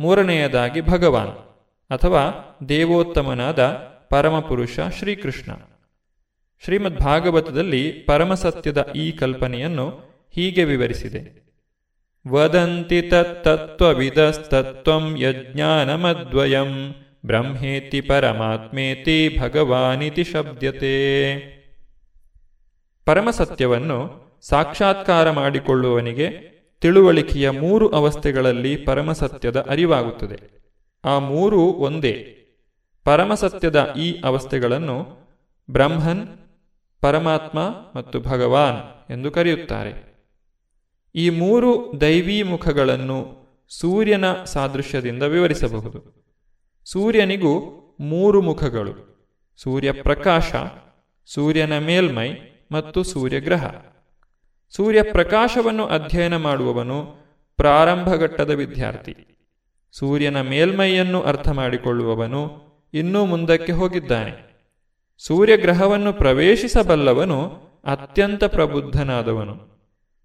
ಮೂರನೆಯದಾಗಿ ಭಗವಾನ್ ಅಥವಾ ದೇವೋತ್ತಮನಾದ ಪರಮಪುರುಷ ಶ್ರೀಕೃಷ್ಣ. ಶ್ರೀಮದ್ ಭಾಗವತದಲ್ಲಿ ಪರಮಸತ್ಯದ ಈ ಕಲ್ಪನೆಯನ್ನು ಹೀಗೆ ವಿವರಿಸಿದೆ. ವದಂತಿ ತತ್ತತ್ವವಿದಸ್ತತ್ವಂ ಯಜ್ಞಾನಮದ್ವಯಂ ಬ್ರಹ್ಮೇತಿ ಪರಮಾತ್ಮೇತಿ ಭಗವಾನಿತಿ ಶಬ್ದತೆ ಪರಮಸತ್ಯವನ್ನು ಸಾಕ್ಷಾತ್ಕಾರ ಮಾಡಿಕೊಳ್ಳುವವನಿಗೆ ತಿಳುವಳಿಕೆಯ ಮೂರು ಅವಸ್ಥೆಗಳಲ್ಲಿ ಪರಮಸತ್ಯದ ಅರಿವಾಗುತ್ತದೆ. ಆ ಮೂರು ಒಂದೇ. ಪರಮಸತ್ಯದ ಈ ಅವಸ್ಥೆಗಳನ್ನು ಬ್ರಹ್ಮನ್, ಪರಮಾತ್ಮ ಮತ್ತು ಭಗವಾನ್ ಎಂದು ಕರೆಯುತ್ತಾರೆ. ಈ ಮೂರು ದೈವೀ ಮುಖಗಳನ್ನು ಸೂರ್ಯನ ಸಾದೃಶ್ಯದಿಂದ ವಿವರಿಸಬಹುದು. ಸೂರ್ಯನಿಗೂ ಮೂರು ಮುಖಗಳು ಸೂರ್ಯಪ್ರಕಾಶ ಸೂರ್ಯನ ಮೇಲ್ಮೈ ಮತ್ತು ಸೂರ್ಯಗ್ರಹ ಸೂರ್ಯಪ್ರಕಾಶವನ್ನು ಅಧ್ಯಯನ ಮಾಡುವವನು ಪ್ರಾರಂಭಘಟ್ಟದ ವಿದ್ಯಾರ್ಥಿ. ಸೂರ್ಯನ ಮೇಲ್ಮೈಯನ್ನು ಅರ್ಥ ಮಾಡಿಕೊಳ್ಳುವವನು ಇನ್ನೂ ಮುಂದಕ್ಕೆ ಹೋಗಿದ್ದಾನೆ. ಸೂರ್ಯಗ್ರಹವನ್ನು ಪ್ರವೇಶಿಸಬಲ್ಲವನು ಅತ್ಯಂತ ಪ್ರಬುದ್ಧನಾದವನು.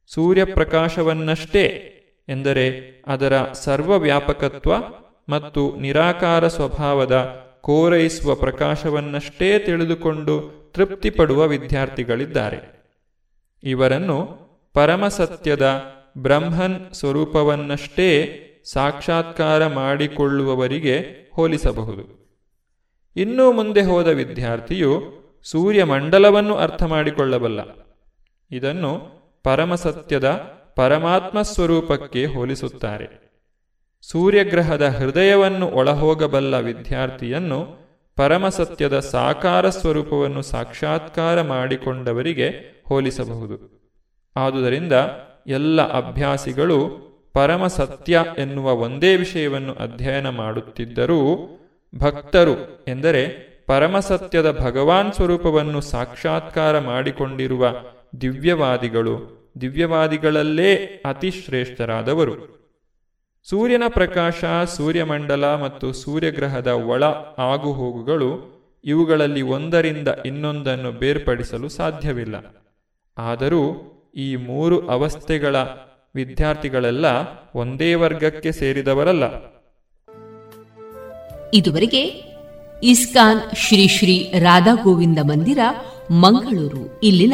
ಸೂರ್ಯಪ್ರಕಾಶವನ್ನಷ್ಟೇ ಎಂದರೆ ಅದರ ಸರ್ವವ್ಯಾಪಕತ್ವ ಮತ್ತು ನಿರಾಕಾರ ಸ್ವಭಾವದ ಕೋರೈಸುವ ಪ್ರಕಾಶವನ್ನಷ್ಟೇ ತಿಳಿದುಕೊಂಡು ತೃಪ್ತಿಪಡುವ ವಿದ್ಯಾರ್ಥಿಗಳಿದ್ದಾರೆ. ಇವರನ್ನು ಪರಮಸತ್ಯದ ಬ್ರಹ್ಮನ್ ಸ್ವರೂಪವನ್ನಷ್ಟೇ ಸಾಕ್ಷಾತ್ಕಾರ ಮಾಡಿಕೊಳ್ಳುವವರಿಗೆ ಹೋಲಿಸಬಹುದು. ಇನ್ನೂ ಮುಂದೆ ಹೋದ ವಿದ್ಯಾರ್ಥಿಯು ಸೂರ್ಯಮಂಡಲವನ್ನು ಅರ್ಥ ಮಾಡಿಕೊಳ್ಳಬಲ್ಲ. ಇದನ್ನು ಪರಮಸತ್ಯದ ಪರಮಾತ್ಮ ಸ್ವರೂಪಕ್ಕೆ ಹೋಲಿಸುತ್ತಾರೆ. ಸೂರ್ಯಗ್ರಹದ ಹೃದಯವನ್ನು ಒಳಹೋಗಬಲ್ಲ ವಿದ್ಯಾರ್ಥಿಯನ್ನು ಪರಮಸತ್ಯದ ಸಾಕಾರ ಸ್ವರೂಪವನ್ನು ಸಾಕ್ಷಾತ್ಕಾರ ಮಾಡಿಕೊಂಡವರಿಗೆ ಹೋಲಿಸಬಹುದು. ಆದುದರಿಂದ ಎಲ್ಲ ಅಭ್ಯಾಸಿಗಳು ಪರಮಸತ್ಯ ಎನ್ನುವ ಒಂದೇ ವಿಷಯವನ್ನು ಅಧ್ಯಯನ ಮಾಡುತ್ತಿದ್ದರೂ ಭಕ್ತರು ಎಂದರೆ ಪರಮಸತ್ಯದ ಭಗವಾನ್ ಸ್ವರೂಪವನ್ನು ಸಾಕ್ಷಾತ್ಕಾರ ಮಾಡಿಕೊಂಡಿರುವ ದಿವ್ಯವಾದಿಗಳು ದಿವ್ಯವಾದಿಗಳಲ್ಲೇ ಅತಿ ಶ್ರೇಷ್ಠರಾದವರು ಸೂರ್ಯನ ಪ್ರಕಾಶ, ಸೂರ್ಯಮಂಡಲ ಮತ್ತು ಸೂರ್ಯಗ್ರಹದ ಒಳ ಆಗುಹೋಗುಗಳು ಇವುಗಳಲ್ಲಿ ಒಂದರಿಂದ ಇನ್ನೊಂದನ್ನು ಬೇರ್ಪಡಿಸಲು ಸಾಧ್ಯವಿಲ್ಲ. ಆದರೂ ಈ ಮೂರು ಅವಸ್ಥೆಗಳ ವಿದ್ಯಾರ್ಥಿಗಳೆಲ್ಲ ಒಂದೇ ವರ್ಗಕ್ಕೆ ಸೇರಿದವರಲ್ಲ. ಇದುವರೆಗೆ ಇಸ್ಕಾನ್ ಶ್ರೀ ಶ್ರೀ ರಾಧಾ ಗೋವಿಂದ ಮಂದಿರ ಮಂಗಳೂರು, ಇಲ್ಲಿನ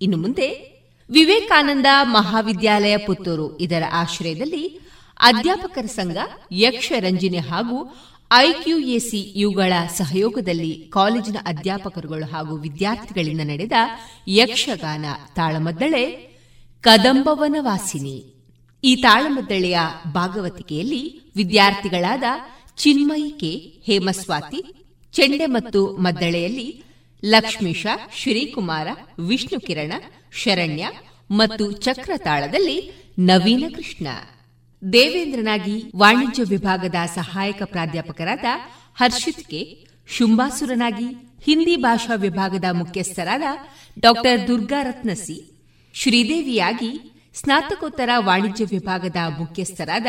ಇನ್ನು ಮುಂದೆ ವಿವೇಕಾನಂದ ಮಹಾವಿದ್ಯಾಲಯ ಪುತ್ತೂರು ಇದರ ಆಶ್ರಯದಲ್ಲಿ ಅಧ್ಯಾಪಕರ ಸಂಘ ಯಕ್ಷರಂಜಿನಿ ಹಾಗೂ ಐಕ್ಯೂಎಸಿ ಇವುಗಳ ಸಹಯೋಗದಲ್ಲಿ ಕಾಲೇಜಿನ ಅಧ್ಯಾಪಕರುಗಳು ಹಾಗೂ ವಿದ್ಯಾರ್ಥಿಗಳಿಂದ ನಡೆದ ಯಕ್ಷಗಾನ ತಾಳಮದ್ದಳೆ ಕದಂಬವನ ವಾಸಿನಿ ಈ ತಾಳಮದ್ದಳೆಯ ಭಾಗವತಿಕೆಯಲ್ಲಿ ವಿದ್ಯಾರ್ಥಿಗಳಾದ ಚಿನ್ಮಯಿಕೆ ಹೇಮಸ್ವಾತಿ, ಚೆಂಡೆ ಮತ್ತು ಮದ್ದಳೆಯಲ್ಲಿ ಲಕ್ಷ್ಮೀಶ, ಶ್ರೀಕುಮಾರ ವಿಷ್ಣು ಕಿರಣ ಶರಣ್ಯ ಮತ್ತು ಚಕ್ರತಾಳದಲ್ಲಿ ನವೀನ ಕೃಷ್ಣ ದೇವೇಂದ್ರನಾಗಿ ವಾಣಿಜ್ಯ ವಿಭಾಗದ ಸಹಾಯಕ ಪ್ರಾಧ್ಯಾಪಕರಾದ ಹರ್ಷಿತ್ ಕೆ. ಶುಂಭಾಸುರನಾಗಿ ಹಿಂದಿ ಭಾಷಾ ವಿಭಾಗದ ಮುಖ್ಯಸ್ಥರಾದ ಡಾಕ್ಟರ್ ದುರ್ಗಾ ರತ್ನಸಿ ಶ್ರೀದೇವಿಯಾಗಿ ಸ್ನಾತಕೋತ್ತರ ವಾಣಿಜ್ಯ ವಿಭಾಗದ ಮುಖ್ಯಸ್ಥರಾದ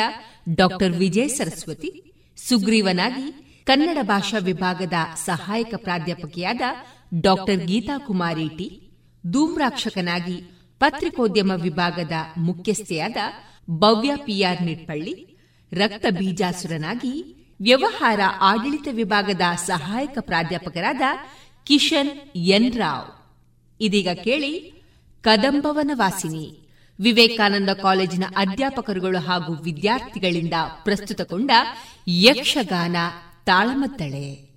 ಡಾಕ್ಟರ್ ವಿಜಯ ಸರಸ್ವತಿ, ಸುಗ್ರೀವನಾಗಿ ಕನ್ನಡ ಭಾಷಾ ವಿಭಾಗದ ಸಹಾಯಕ ಪ್ರಾಧ್ಯಾಪಕಿಯಾದ ಡಾಕ್ಟರ್ ಗೀತಾ ಕುಮಾರಿ ಟಿ. ಧೂಮ್ರಾಕ್ಷಕನಾಗಿ ಪತ್ರಿಕೋದ್ಯಮ ವಿಭಾಗದ ಮುಖ್ಯಸ್ಥೆಯಾದ ಭವ್ಯ ಪಿಆರ್ ನಿಟ್ಪಳ್ಳಿ, ರಕ್ತ ಬೀಜಾಸುರನಾಗಿ ವ್ಯವಹಾರ ಆಡಳಿತ ವಿಭಾಗದ ಸಹಾಯಕ ಪ್ರಾಧ್ಯಾಪಕರಾದ ಕಿಶನ್ ಎನ್ ರಾವ್. ಇದೀಗ ಕೇಳಿ, ಕದಂಬವನ ವಾಸಿನಿ, ವಿವೇಕಾನಂದ ಕಾಲೇಜಿನ ಅಧ್ಯಾಪಕರುಗಳು ಹಾಗೂ ವಿದ್ಯಾರ್ಥಿಗಳಿಂದ ಪ್ರಸ್ತುತಗೊಂಡ ಯಕ್ಷಗಾನ ತಾಳಮದ್ದಳೆ.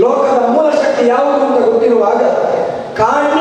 ಲೋಕದ ಮೂಲ ಶಕ್ತಿ ಯಾವುದು ಅಂತ ಗೊತ್ತಿರುವಾಗ ಕಾಣಿಗೆ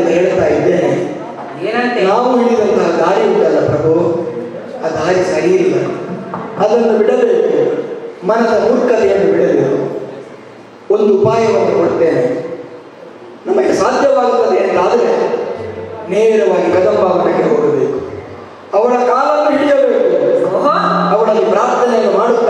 ನಿಮ್ಗೆ ಹೇಳ್ತಾ ಇದ್ದೇನೆ ನಾವು ಹೇಳಿದಂತಹ ದಾರಿ ಉಂಟಲ್ಲ ಪ್ರಭು ಆ ದಾರಿ ಸರಿಯಿಲ್ಲ ಇಲ್ಲ ಅದನ್ನು ಬಿಡಬೇಕು ಮನದ ಮೂರ್ಖತೆಯನ್ನು ಬಿಡಬೇಕು ಒಂದು ಉಪಾಯವನ್ನು ಕೊಡ್ತೇನೆ ನಮಗೆ ಸಾಧ್ಯವಾಗುತ್ತದೆ ಎಂದಾದರೆ ನೇರವಾಗಿ ಕದಂಬ ಮಠಕ್ಕೆ ಹೋಗಬೇಕು ಅವರ ಕಾಲನ್ನು ಹಿಡಿಯಬೇಕು ಅವರಲ್ಲಿ ಪ್ರಾರ್ಥನೆಯನ್ನು ಮಾಡುತ್ತಾರೆ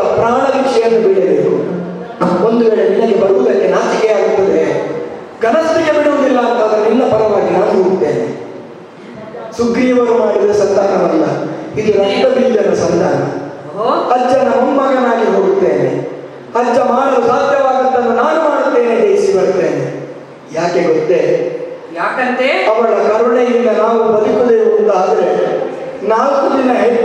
नाच लेना तो है।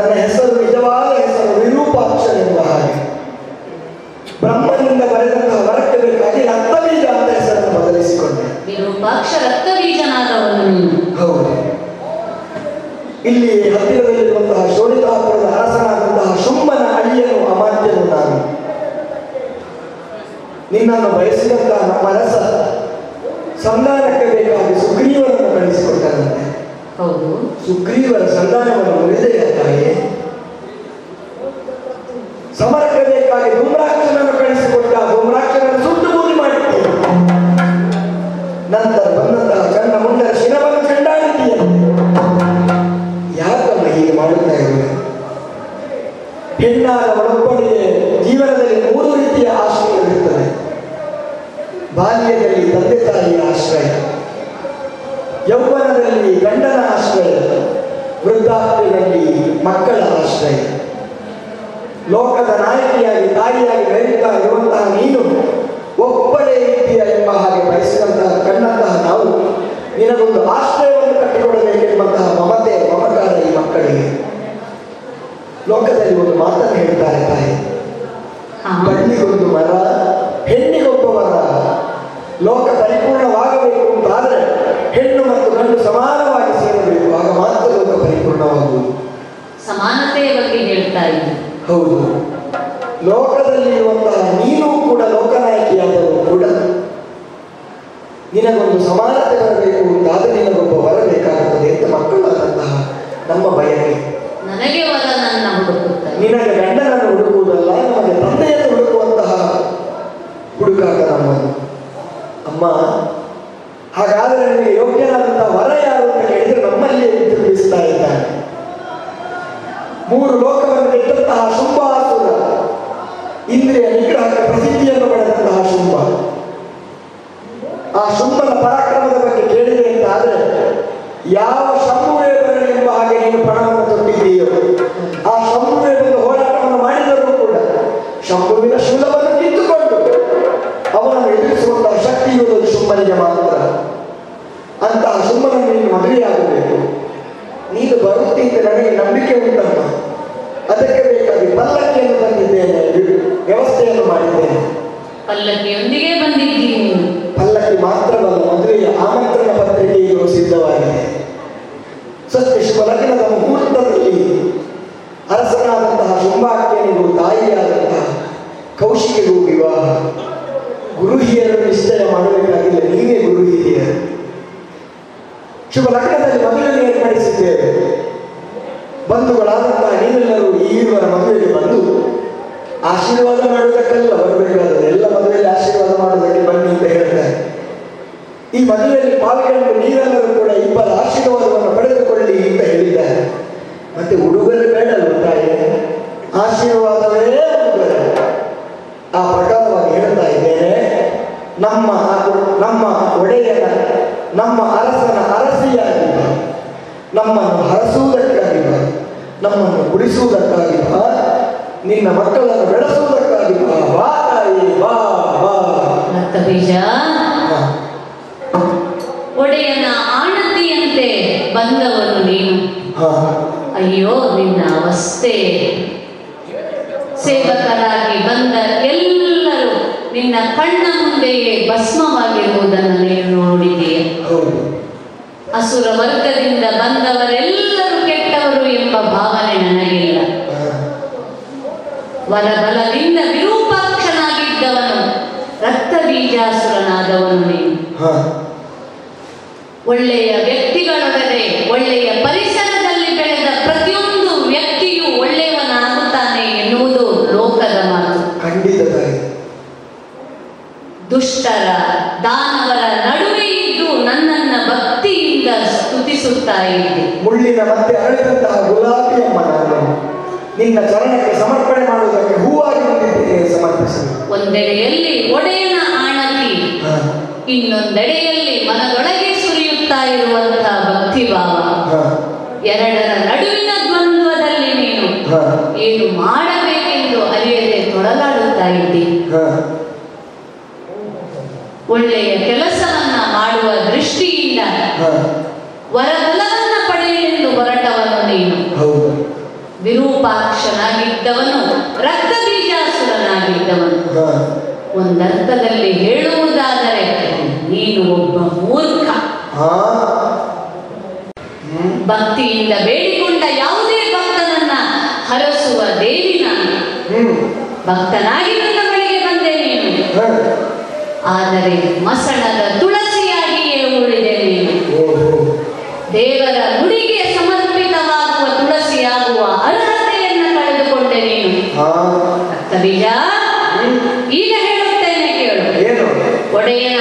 ನನ್ನ ಹೆಸರು ನಿಜವಾದ ಹೆಸರು ವಿರೂಪಾಕ್ಷ ಎಂಬ ಹಾಗೆ. ಬ್ರಹ್ಮನಿಂದ ಬರೆದಂತಹ ವರಕ್ಕೆ ಬೇಕಾಗಿ ರಕ್ತಬೀಜ ಅಂತ ಹೆಸರನ್ನು ಬದಲಿಸಿಕೊಂಡೆ. ವಿರೂಪಾಕ್ಷ ರಕ್ತಬೀಜನಾದವನು. ಹೌದು. ಇಲ್ಲಿ ಹತ್ತಿರದಲ್ಲಿರುವಂತಹ ಶೋಣಿತಾಪುರದ ಅರಸನಾದಂತಹ ಶುಂಭನ ಅಳಿಯನು ಅಮಾತ್ಯನು ನಾನು. ನಿನ್ನನ್ನು ಬಯಸಿದಂತಹ ಮನಸ ಸಂಧಾನಕ್ಕೆ ಬೇಕಾಗಿ ಸುಗ್ರೀವನನ್ನು ಕಳಿಸಿಕೊಟ್ಟನಂತೆ. ಹೌದು. ಸುಗ್ರೀವರ ಸಂಧಾನವನ್ನು ಮುರಿದೆಯ ತಾಯಿ? ಸಮರಕ್ಕೆ ಧೂಮ್ರಾಕ್ಷರನ್ನು ಕಳಿಸಿಕೊಟ್ಟ ಧೂಮ್ರಾಕ್ಷನನ್ನು ಸುಟ್ಟು ಬೂದಿ ಮಾಡಿತ್ತು. ನಂತರ ಬಂದಂತಹ ಕಣ್ಣ ಮುಂದೆ ಶಿರವನ್ನು ಕಂಡಾಡಿದ್ದೀಯ ಯಾಕಮ್ಮ ಹೀಗೆ ಮಾಡುತ್ತಾ ಇದ್ದಾರೆ ಹೆಣ್ಣಾದ ಒಳಪಡಿಗೆ ಜೀವನದಲ್ಲಿ ಮೂರು ರೀತಿಯ ಆಶ್ರಯವಿರುತ್ತದೆ ಬಾಲ್ಯದಲ್ಲಿ ತಂದೆ ತಾಯಿಯ ಆಶ್ರಯ. ಯೌವನದಲ್ಲಿ ವೃದ್ಧಾಪ್ಯದಲ್ಲಿ ಮಕ್ಕಳ ಆಶ್ರಯ. ಲೋಕದ ನಾಯಕಿಯಾಗಿ ತಾಯಿಯಾಗಿ ಬೆಳೀತಾ ಇರುವಂತಹ ನೀನು ಒಬ್ಬಳೇ ರೀತಿಯ ಎಂಬ ಹಾಗೆ ಬಯಸಿದಂತಹ ಕಣ್ಣಂತಹ ನಾವು ನಿನಗೊಂದು ಆಶ್ರಯವನ್ನು ಕಟ್ಟಿಕೊಡಬೇಕೆಂಬಂತಹ ಮಮತೆ ಮಮಕಾರ ಈ ಮಕ್ಕಳಿಗೆ. ಲೋಕದಲ್ಲಿ ಒಂದು ಮಾತನ್ನು ಹೇಳ್ತಾರೆ ತಾಯಿ. ಹಾ. ಬಳ್ಳಿಗೊಂದು ಮರ ಹೆಣ್ಣಿಗೊಬ್ಬ ಮರ ಲೋಕ ಪರಿಪೂರ್ಣವಾಗಬೇಕು ಅಂತಾದರೆ ಹೆಣ್ಣು ಮತ್ತು ಗಂಡು ಸಮಾನವಾಗಿ ಸೇರಬೇಕು ಆಗ ಮಾತ್ರ ಲೋಕ ಪರಿಪೂರ್ಣವಾಗುವುದು ಸಮಾನತೆಯ ಬಗ್ಗೆ ಹೇಳ್ತಾ ಇದ್ದೀನಿ ಹೌದು. ಲೋಕದಲ್ಲಿ ಇರುವಂತಹ ನೀನು ಕೂಡ ಲೋಕನಾಯಕಿಯಾದವರು ಕೂಡ ನಿನಗೊಂದು ಸಮಾನತೆ ಬರಬೇಕು ಅಂತಾದ ನಿನಗೊಬ್ಬ ಬರಬೇಕಾಗುತ್ತದೆ ಅಂತ ಮಕ್ಕಳಾದಂತಹ ನಮ್ಮ ಬಯಕೆ. ನನಗೆ ಹುಡುಕುತ್ತಾರೆ. ನಿನಗೆ ಗಂಡನನ್ನು ಹುಡುಕುವುದಲ್ಲ ನಮಗೆ ತಂದೆಯನ್ನು ಹುಡುಕುವಂತಹ ಹುಡುಕಾಟ ನಮ್ಮನ್ನು ಅಮ್ಮ ಹಾಗಾದರೆ ನಿನಗೆ ಯೋಗ್ಯನಾದಂತಹ ವರ ಯಾರು ಅಂತ ಕೇಳಿದ್ರೆ ನಮ್ಮಲ್ಲಿಯೇ ತಿರುಗಿಸ್ತಾ ಇದ್ದಾನೆ ಮೂರು ಲೋಕವನ್ನು ಗೆದ್ದಂತಹ ಶುಂಭಾಸುರ. ಇಂದ್ರಿಯ ನಿಗ್ರಹದ ಪ್ರಸಿದ್ಧಿಯನ್ನು ಪಡೆದಂತಹ ಶುಂಭ. ಆ ಶುಂಭನ ಪರಾಕ್ರಮದ ಬಗ್ಗೆ ಕೇಳಿದೆ ಅಂತಾದ್ರೆ ಯಾವ ಶಂಭುವೇ ಪಾಲ್ಗೊಂಡು ನೀವೆಲ್ಲರೂ ಕೂಡ ಇಬ್ಬರ ಆಶೀರ್ವಾದವನ್ನು ಪಡೆದುಕೊಳ್ಳಿ ಅಂತ ಹೇಳಿದ್ದಾರೆ ಮತ್ತೆ ಉಡುಗೊರೆ ಬೇಡ ತಾಯಿ ಆಶೀರ್ವಾದವೇ ಉಡುಗೊರೆ ಆ ಪ್ರಕಾರವಾಗಿ ಹೇಳ್ತಾ ಇದ್ದೇನೆ ನಮ್ಮ ನಮ್ಮ ಒಡೆಯನ ನಮ್ಮ ಅರಸನ ಅರಸಿಯಾಗಿ. ನಮ್ಮನ್ನು ಹರಸುವುದಕ್ಕಾಗಿ ಬಾ. ನಮ್ಮನ್ನು ಉಳಿಸುವುದಕ್ಕಾಗಿ ಬಾ ನಿನ್ನ ಮಕ್ಕಳನ್ನು ಬೆಳೆಸುವುದಕ್ಕಾಗಿ ಬಾ ಬಾ ತಾಯಿ ಬಾ ಬಾ ಬಂದವನು ನೀನು. ಅಯ್ಯೋ ನಿನ್ನ ಅವಸ್ಥೆ. ಸೇವಕರಾಗಿ ಬಂದ ಎಲ್ಲರೂ ನಿನ್ನ ಕಣ್ಣ ಮುಂದೆಯೇ ಭಸ್ಮವಾಗಿರುವುದನ್ನು ನೀನು ನೋಡಿದೆಯ ಅಸುರ ವರ್ಗದಿಂದ ಬಂದವರೆಲ್ಲರೂ ಕೆಟ್ಟವರು ಎಂಬ ಭಾವನೆ ನನಗಿಲ್ಲ. ವರಬಲದಿಂದ ವಿರೂಪಾಕ್ಷನಾಗಿದ್ದವನು ರಕ್ತ ಬೀಜಾಸುರನಾದವನು ನೀನು. ಒಳ್ಳೆಯ ಒಳ್ಳೆಯ ವ್ಯಕ್ತಿಗಳೊಡನೆ ಒಳ್ಳೆಯ ಪರಿಸರದಲ್ಲಿ ಬೆಳೆದ ಪ್ರತಿಯೊಂದು ವ್ಯಕ್ತಿಯು ಒಳ್ಳೆಯವನಾಗುತ್ತಾನೆ ಎನ್ನುವುದು ಲೋಕದ ಮಾತು ಖಂಡಿತ ತಾಯಿ ದುಷ್ಟರ ದಾನವರ ನಡುವೆ ಇದ್ದು ನನ್ನನ್ನ ಭಕ್ತಿಯಿಂದ ಸ್ತುತಿಸುತ್ತಾ ಇದ್ದೆ ಮುಳ್ಳಿನ ಮತ್ತೆ ಅರಳಿದಂತಹ ಗುಲಾಬಿ ಅಮ್ಮ ನಾನು ನಿನ್ನ ಚರಣಕ್ಕೆ ಸಮರ್ಪಣೆ ಮಾಡುವುದಕ್ಕೆ ಹೂವಾಗಿ ಬಂದಿದ್ದೇನೆ ಸಮರ್ಪಿಸಿ. ಒಂದೆಡೆಯಲ್ಲಿ ಒಡೆಯನ ಆಣತಿ. ಇನ್ನೊಂದೆಡೆಯಲ್ಲಿ ಮನದೊಳಗೆ ಸುರಿಯುತ್ತಾ ಇರುವಂತಹ ಭಕ್ತಿ ಭಾವ ಎರಡರ ನಡುವಿನ ದ್ವಂದ್ವದಲ್ಲಿ ನೀನು ಏನು ಮಾಡಬೇಕೆಂದು ಅರಿಯದೆ ತೊಡಲಾಡುತ್ತಾ ಇದ್ದಿ. ಒಳ್ಳೆಯ ಕೆಲಸವನ್ನ ಮಾಡುವ ದೃಷ್ಟಿಯಿಂದ ವರದಲವನ್ನ ಪಡೆಯಲೆಂದು ಹೊರಟವನು ನೀನು. ವಿರೂಪಾಕ್ಷನಾಗಿದ್ದವನು ರಕ್ತ ಬೀಜಾಸುರನಾಗಿದ್ದವನು ಒಂದರ್ಥದಲ್ಲಿ ಹೇಳುವುದಾದರೆ ನೀನು ಒಬ್ಬ ಮೂರ್ಖ. ಭಕ್ತಿಯಿಂದ ಬೇಡಿಕೊಂಡ ಯಾವುದೇ ಭಕ್ತನನ್ನ ಹರಸುವ ದೇವಿ ನಾನು. ಭಕ್ತನಾಗಿ ನನ್ನ ಬಳಿಗೆ ಬಂದೆ ನೀನು. ಆದರೆ ಮಸಣದ ತುಳಸಿಯಾಗಿ ಉಳಿದೆ ದೇವರ ನುಡಿಗೆ ಸಮರ್ಪಿತವಾಗುವ ತುಳಸಿಯಾಗುವ ಅರ್ಹತೆಯನ್ನು ಕಳೆದುಕೊಂಡೆ ನೀನು. ಈಗ ಹೇಳುತ್ತೇನೆ ಕೇಳು. ಒಡೆಯನ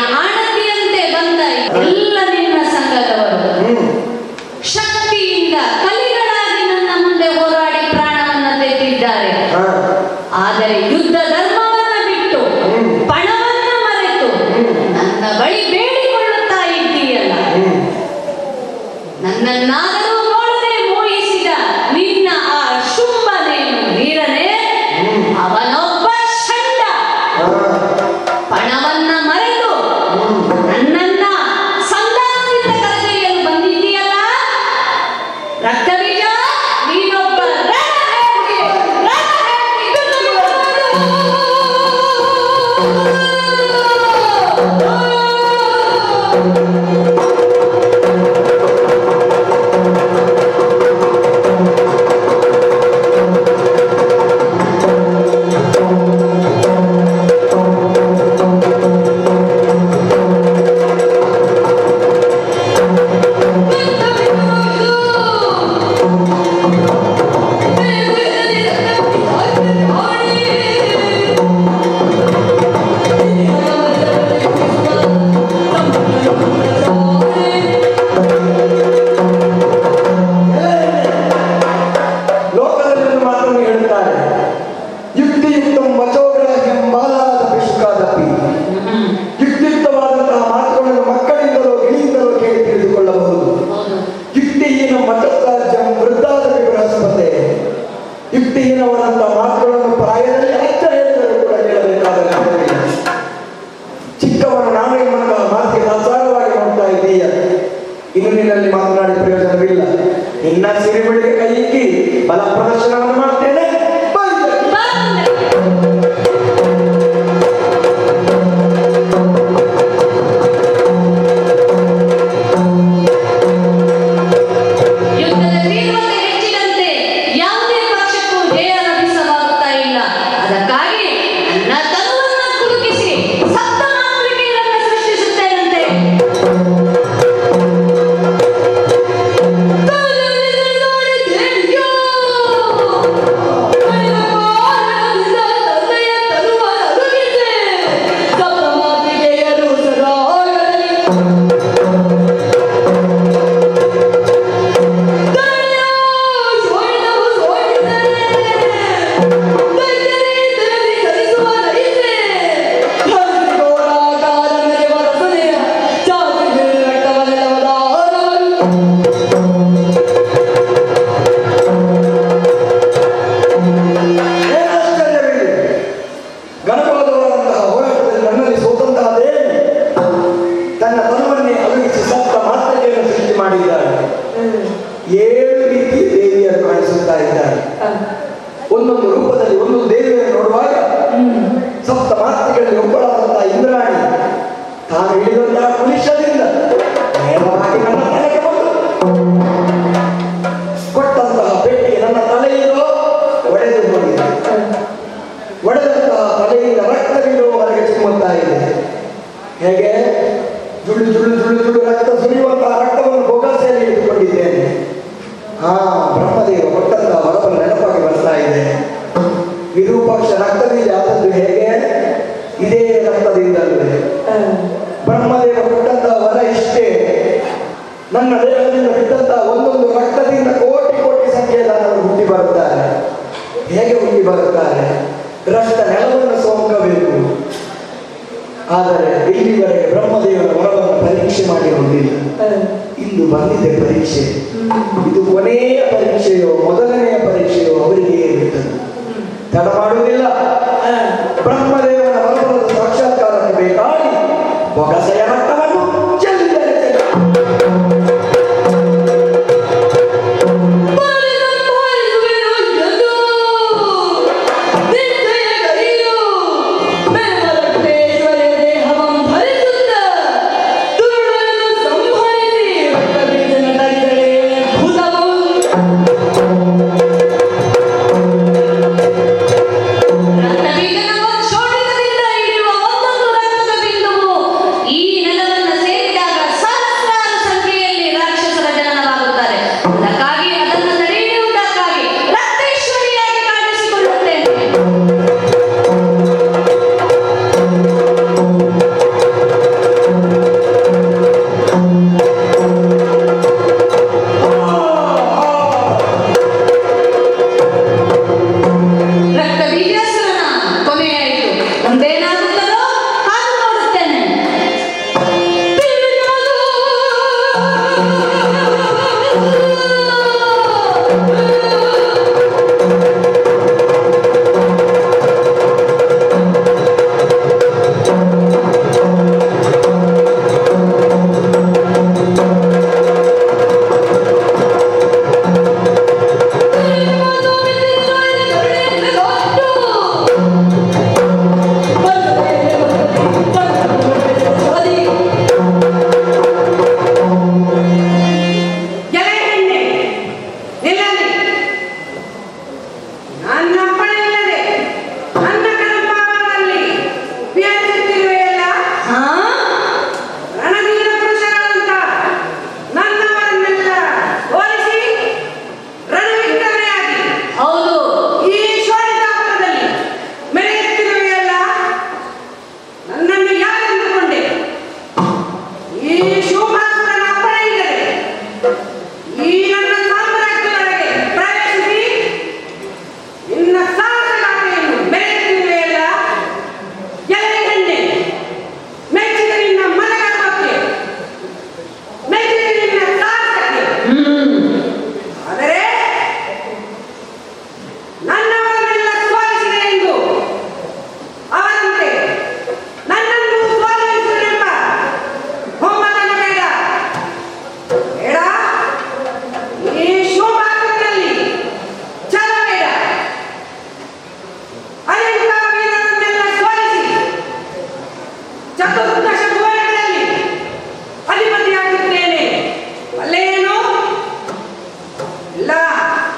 La.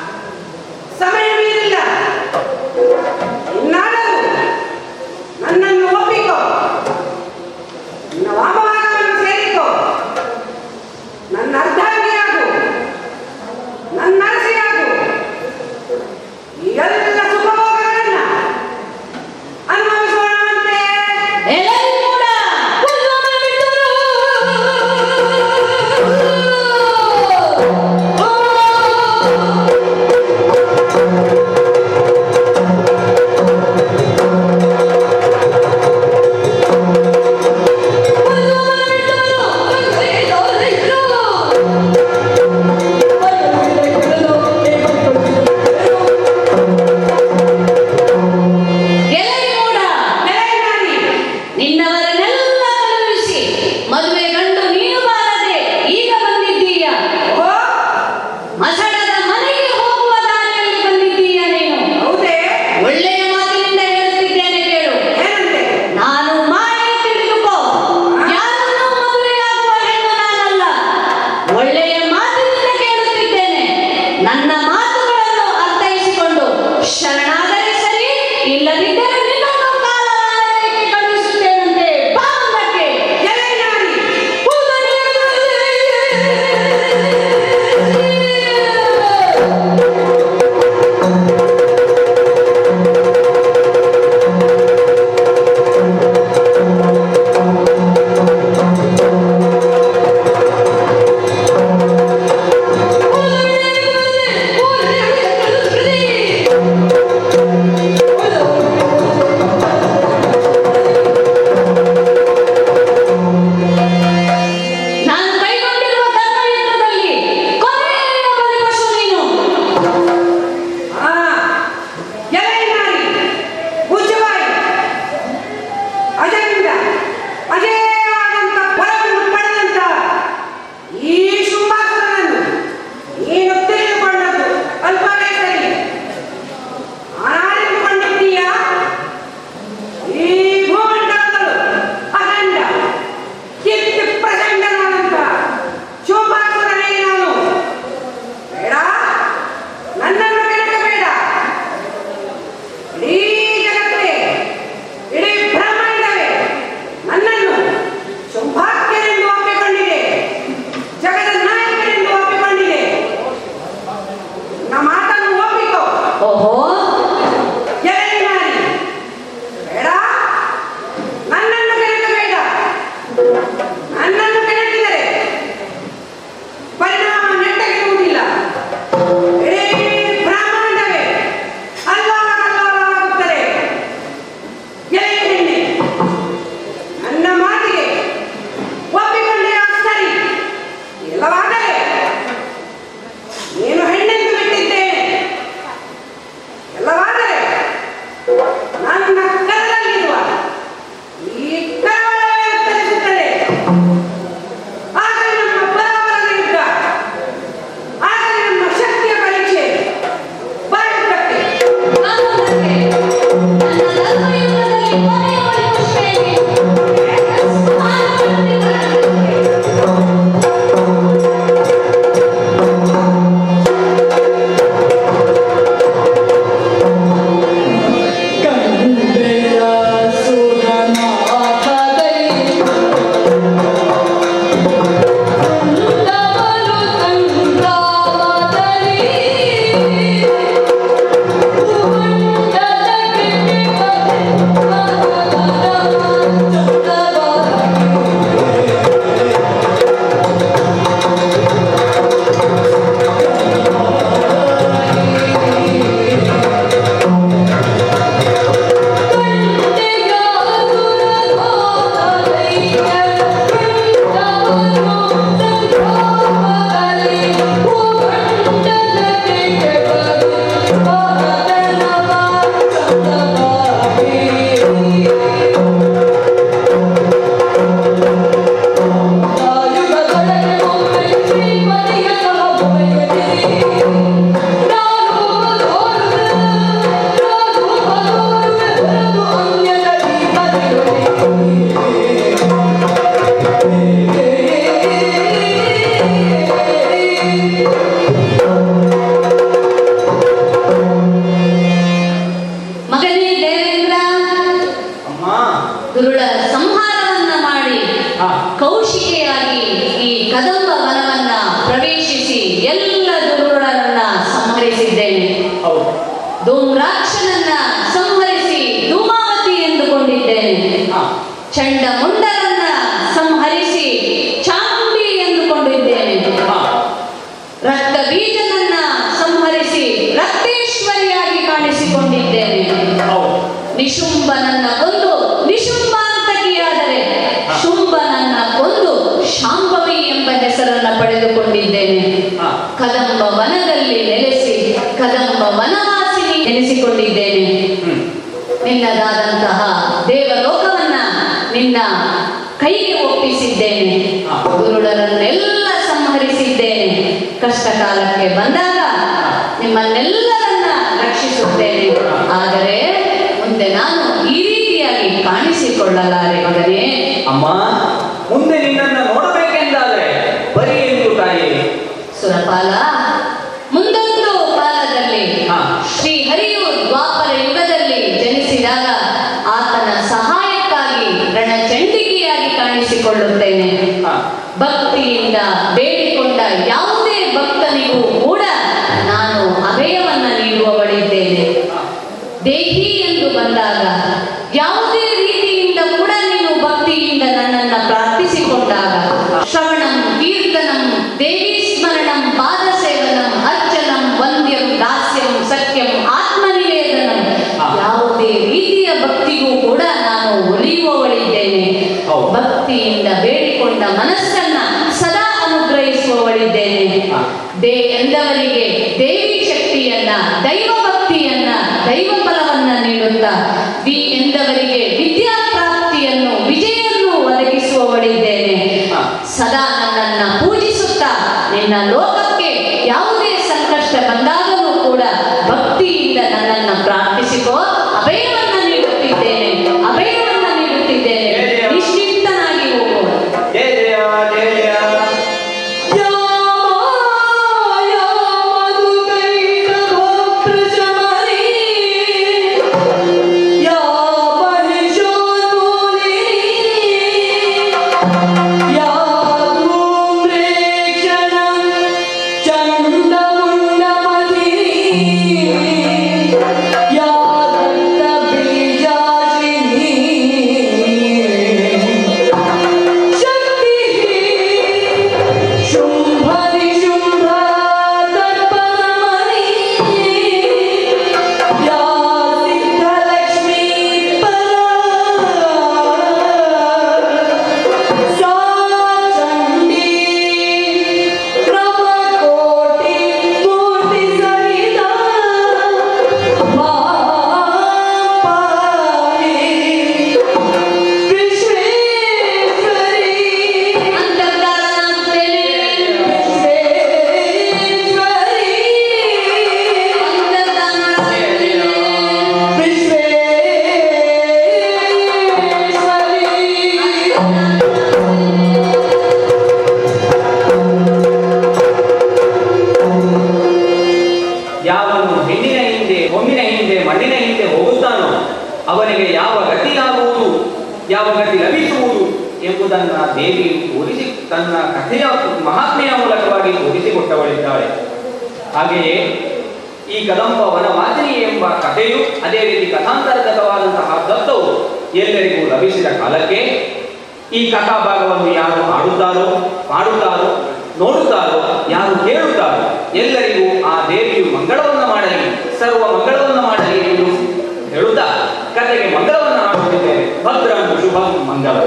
Samaya ಎಂಬುದನ್ನ ದೇವಿ ತೋರಿಸಿ ತನ್ನ ಕಥೆಯ ಮಹಾತ್ಮೆಯ ಮೂಲಕವಾಗಿ ತೋರಿಸಿಕೊಟ್ಟವಳಿದ್ದಾಳೆ ಹಾಗೆಯೇ ಈ ಕದಂಬ ವನವಾಸಿನಿ ಎಂಬ ಕಥೆಯು ಅದೇ ರೀತಿ ಕಥಾಂತರ್ಗತವಾದಂತಹ ತತ್ವವು ಎಲ್ಲರಿಗೂ ಲಭಿಸಿದ ಕಾಲಕ್ಕೆ ಈ ಕಥಾಭಾಗವನ್ನು ಯಾರು ಆಡುತ್ತಾರೋ ಮಾಡುತ್ತಾರೋ ನೋಡುತ್ತಾರೋ, ಯಾರು ಕೇಳುತ್ತಾರೋ, ಎಲ್ಲರಿಗೂ ಆ ದೇವಿಯು ಮಂಗಳವನ್ನು ಮಾಡಲಿ, ಸರ್ವ ಮಂಗಳವನ್ನು ಮಾಡಲಿ ಎಂದು ಹೇಳುತ್ತಾ ಕಥೆಗೆ ಮಂಗಳವನ್ನು ಮಾಡುತ್ತಿದ್ದೇವೆ ಭದ್ರಂ ಶುಭ ಮಂಗಲ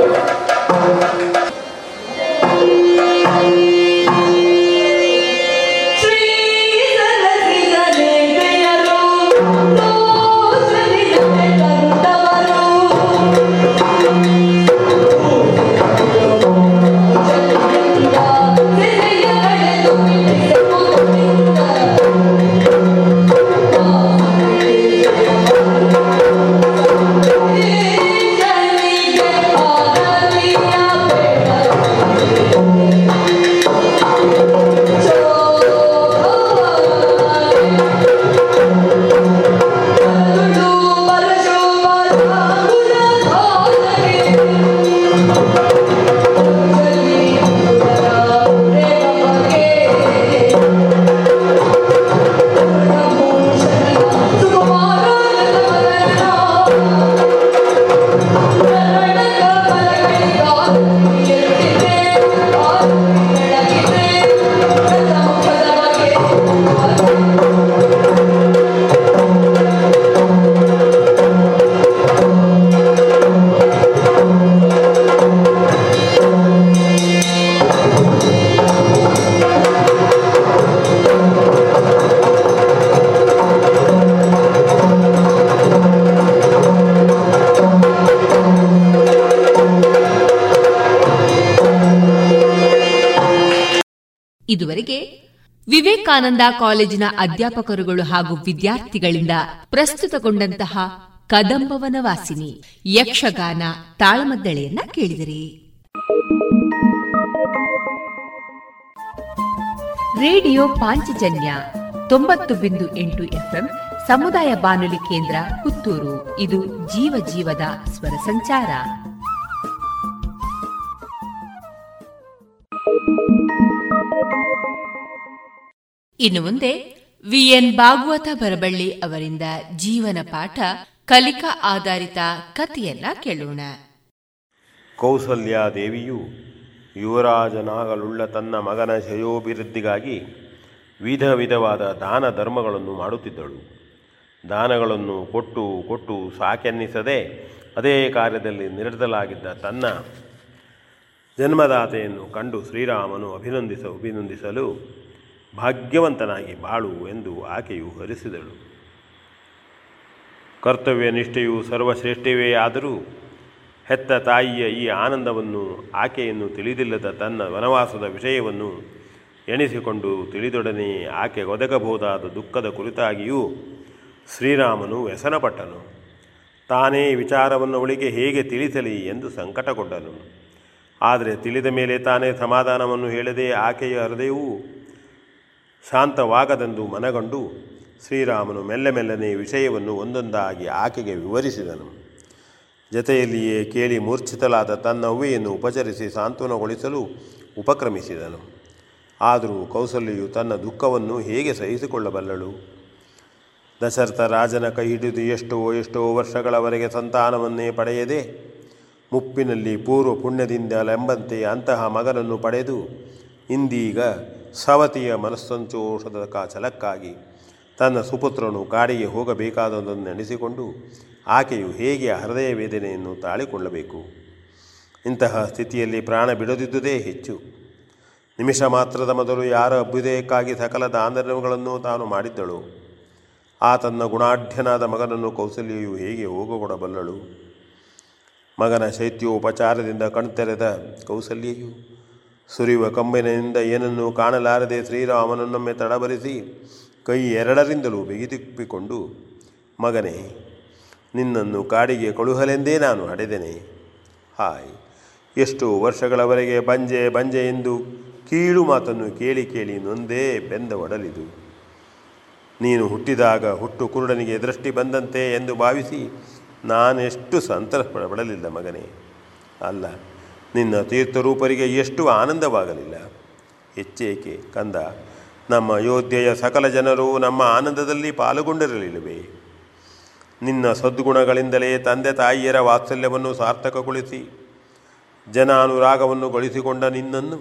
ವಿವೇಕಾನಂದ ಕಾಲೇಜಿನ ಅಧ್ಯಾಪಕರುಗಳು ಹಾಗೂ ವಿದ್ಯಾರ್ಥಿಗಳಿಂದ ಪ್ರಸ್ತುತಗೊಂಡಂತಹ ಕದಂಬವನ ವಾಸಿನಿ ಯಕ್ಷಗಾನ ತಾಳಮದ್ದಳೆಯನ್ನ ಕೇಳಿದಿರಿ. ರೇಡಿಯೋ ಪಾಂಚಜನ್ಯ ತೊಂಬತ್ತು ಬಿಂದು ಎಂಟು ಎಫ್ಎಂ ಸಮುದಾಯ ಬಾನುಲಿ ಕೇಂದ್ರ ಪುತ್ತೂರು. ಇದು ಜೀವ ಜೀವದ ಸ್ವರ ಸಂಚಾರ. ಇನ್ನು ಮುಂದೆ ವಿಎನ್ ಭಾಗವತ ಬರಬಳ್ಳಿ ಅವರಿಂದ ಜೀವನ ಪಾಠ, ಕಲಿಕಾ ಆಧಾರಿತ ಕಥೆಯನ್ನ ಕೇಳೋಣ. ಕೌಸಲ್ಯಾದೇವಿಯು ಯುವರಾಜನಾಗಲುಳ್ಳ ತನ್ನ ಮಗನ ಶ್ರೇಯೋಭಿವೃದ್ಧಿಗಾಗಿ ವಿಧ ವಿಧವಾದ ದಾನ ಧರ್ಮಗಳನ್ನು ಮಾಡುತ್ತಿದ್ದಳು. ದಾನಗಳನ್ನು ಕೊಟ್ಟು ಕೊಟ್ಟು ಸಾಕೆನ್ನಿಸದೆ ಅದೇ ಕಾರ್ಯದಲ್ಲಿ ನಿರತಲಾಗಿದ್ದ ತನ್ನ ಜನ್ಮದಾತೆಯನ್ನು ಕಂಡು ಶ್ರೀರಾಮನು ಅಭಿನಂದಿಸ, ಅಭಿನಂದಿಸಲು ಭಾಗ್ಯವಂತನಾಗಿ ಬಾಳು ಎಂದು ಆಕೆಯು ಹರಿಸಿದಳು. ಕರ್ತವ್ಯ ನಿಷ್ಠೆಯು ಸರ್ವಶ್ರೇಷ್ಠವೇ ಆದರೂ ಹೆತ್ತ ತಾಯಿಯ ಈ ಆನಂದವನ್ನು ಆಕೆಯನ್ನು ತಿಳಿದಿಲ್ಲದ ತನ್ನ ವನವಾಸದ ವಿಷಯವನ್ನು ಎಣಿಸಿಕೊಂಡು ತಿಳಿದೊಡನೆ ಆಕೆ ಒದಗಬಹುದಾದ ದುಃಖದ ಕುರಿತಾಗಿಯೂ ಶ್ರೀರಾಮನು ವ್ಯಸನಪಟ್ಟನು. ತಾನೇ ವಿಚಾರವನ್ನು ಅವಳಿಗೆ ಹೇಗೆ ತಿಳಿಸಲಿ ಎಂದು ಸಂಕಟಗೊಂಡನು. ಆದರೆ ತಿಳಿದ ಮೇಲೆ ತಾನೇ ಸಮಾಧಾನವನ್ನು ಹೇಳದೆ ಆಕೆಯ ಹೃದಯವು ಶಾಂತವಾಗದೆಂದು ಮನಗಂಡು ಶ್ರೀರಾಮನು ಮೆಲ್ಲ ಮೆಲ್ಲನೆ ವಿಷಯವನ್ನು ಒಂದೊಂದಾಗಿ ಆಕೆಗೆ ವಿವರಿಸಿದನು. ಜತೆಯಲ್ಲಿಯೇ ಕೇಳಿ ಮೂರ್ಛಿತಲಾದ ತನ್ನ ಅವ್ವೆಯನ್ನು ಉಪಚರಿಸಿ ಸಾಂತ್ವನಗೊಳಿಸಲು ಉಪಕ್ರಮಿಸಿದನು. ಆದರೂ ಕೌಸಲ್ಯು ತನ್ನ ದುಃಖವನ್ನು ಹೇಗೆ ಸಹಿಸಿಕೊಳ್ಳಬಲ್ಲಳು? ದಶರಥ ರಾಜನ ಕೈ ಹಿಡಿದು ಎಷ್ಟೋ ಎಷ್ಟೋ ವರ್ಷಗಳವರೆಗೆ ಸಂತಾನವನ್ನೇ ಪಡೆಯದೆ, ಮುಪ್ಪಿನಲ್ಲಿ ಪೂರ್ವ ಪುಣ್ಯದಿಂದ ಲೆಂಬಂತೆ ಅಂತಹ ಮಗನನ್ನು ಪಡೆದು ಇಂದೀಗ ಸವತಿಯ ಮನಸ್ಸಂತೋಷದ ಛಲಕ್ಕಾಗಿ ತನ್ನ ಸುಪುತ್ರನು ಕಾಡಿಗೆ ಹೋಗಬೇಕಾದದನ್ನು ನೆನೆಸಿಕೊಂಡು ಆಕೆಯು ಹೇಗೆ ಹೃದಯ ವೇದನೆಯನ್ನು ತಾಳಿಕೊಳ್ಳಬೇಕು? ಇಂತಹ ಸ್ಥಿತಿಯಲ್ಲಿ ಪ್ರಾಣ ಬಿಡದಿದ್ದುದೇ ಹೆಚ್ಚು. ನಿಮಿಷ ಮಾತ್ರದ ಮೊದಲು ಯಾರ ಅಭ್ಯುದಯಕ್ಕಾಗಿ ಸಕಲ ದಾಂಧರ್ಯಗಳನ್ನು ತಾನು ಮಾಡಿದ್ದಳು? ಆ ತನ್ನ ಗುಣಾಢ್ಯನಾದ ಮಗನನ್ನು ಕೌಸಲ್ಯೆಯು ಹೇಗೆ ಹೋಗಕೊಡಬಲ್ಲಳು? ಮಗನ ಶೈತ್ಯೋಪಚಾರದಿಂದ ಕಣ್ತೆರೆದ ಕೌಸಲ್ಯೆಯು ಸುರಿಯುವ ಕಂಬಿನಿಂದ ಏನನ್ನೂ ಕಾಣಲಾರದೆ ಶ್ರೀರಾಮನನ್ನೊಮ್ಮೆ ತಡಬರಿಸಿ ಕೈ ಎರಡರಿಂದಲೂ ಬಿಗಿತಿಪ್ಪಿಕೊಂಡು ಮಗನೇ, ನಿನ್ನನ್ನು ಕಾಡಿಗೆ ಕಳುಹಲೆಂದೇ ನಾನು ಹಡೆದೆನೆ ಹಾಯ್, ಎಷ್ಟು ವರ್ಷಗಳವರೆಗೆ ಬಂಜೆ ಬಂಜೆ ಎಂದು ಕೀಳು ಮಾತನ್ನು ಕೇಳಿ ಕೇಳಿ ನೊಂದೇ ಬೆಂದ ಒಡಲಿದು ನೀನು ಹುಟ್ಟಿದಾಗ ಹುಟ್ಟು ಕುರುಡನಿಗೆ ದೃಷ್ಟಿ ಬಂದಂತೆ ಎಂದು ಭಾವಿಸಿ ನಾನೆಷ್ಟು ಸಂತಸ ಪಡಲಿಲ್ಲ ಮಗನೇ. ಅಲ್ಲ ನಿನ್ನ ತೀರ್ಥರೂಪರಿಗೆ ಎಷ್ಟು ಆನಂದವಾಗಲಿಲ್ಲ? ಹೆಚ್ಚೇಕೆ ಕಂದ, ನಮ್ಮ ಅಯೋಧ್ಯೆಯ ಸಕಲ ಜನರು ನಮ್ಮ ಆನಂದದಲ್ಲಿ ಪಾಲ್ಗೊಂಡಿರಲಿಲ್ಲವೆ? ನಿನ್ನ ಸದ್ಗುಣಗಳಿಂದಲೇ ತಂದೆ ತಾಯಿಯರ ವಾತ್ಸಲ್ಯವನ್ನು ಸಾರ್ಥಕಗೊಳಿಸಿ ಜನ ಅನುರಾಗವನ್ನು ಗಳಿಸಿಕೊಂಡ ನಿನ್ನನ್ನು,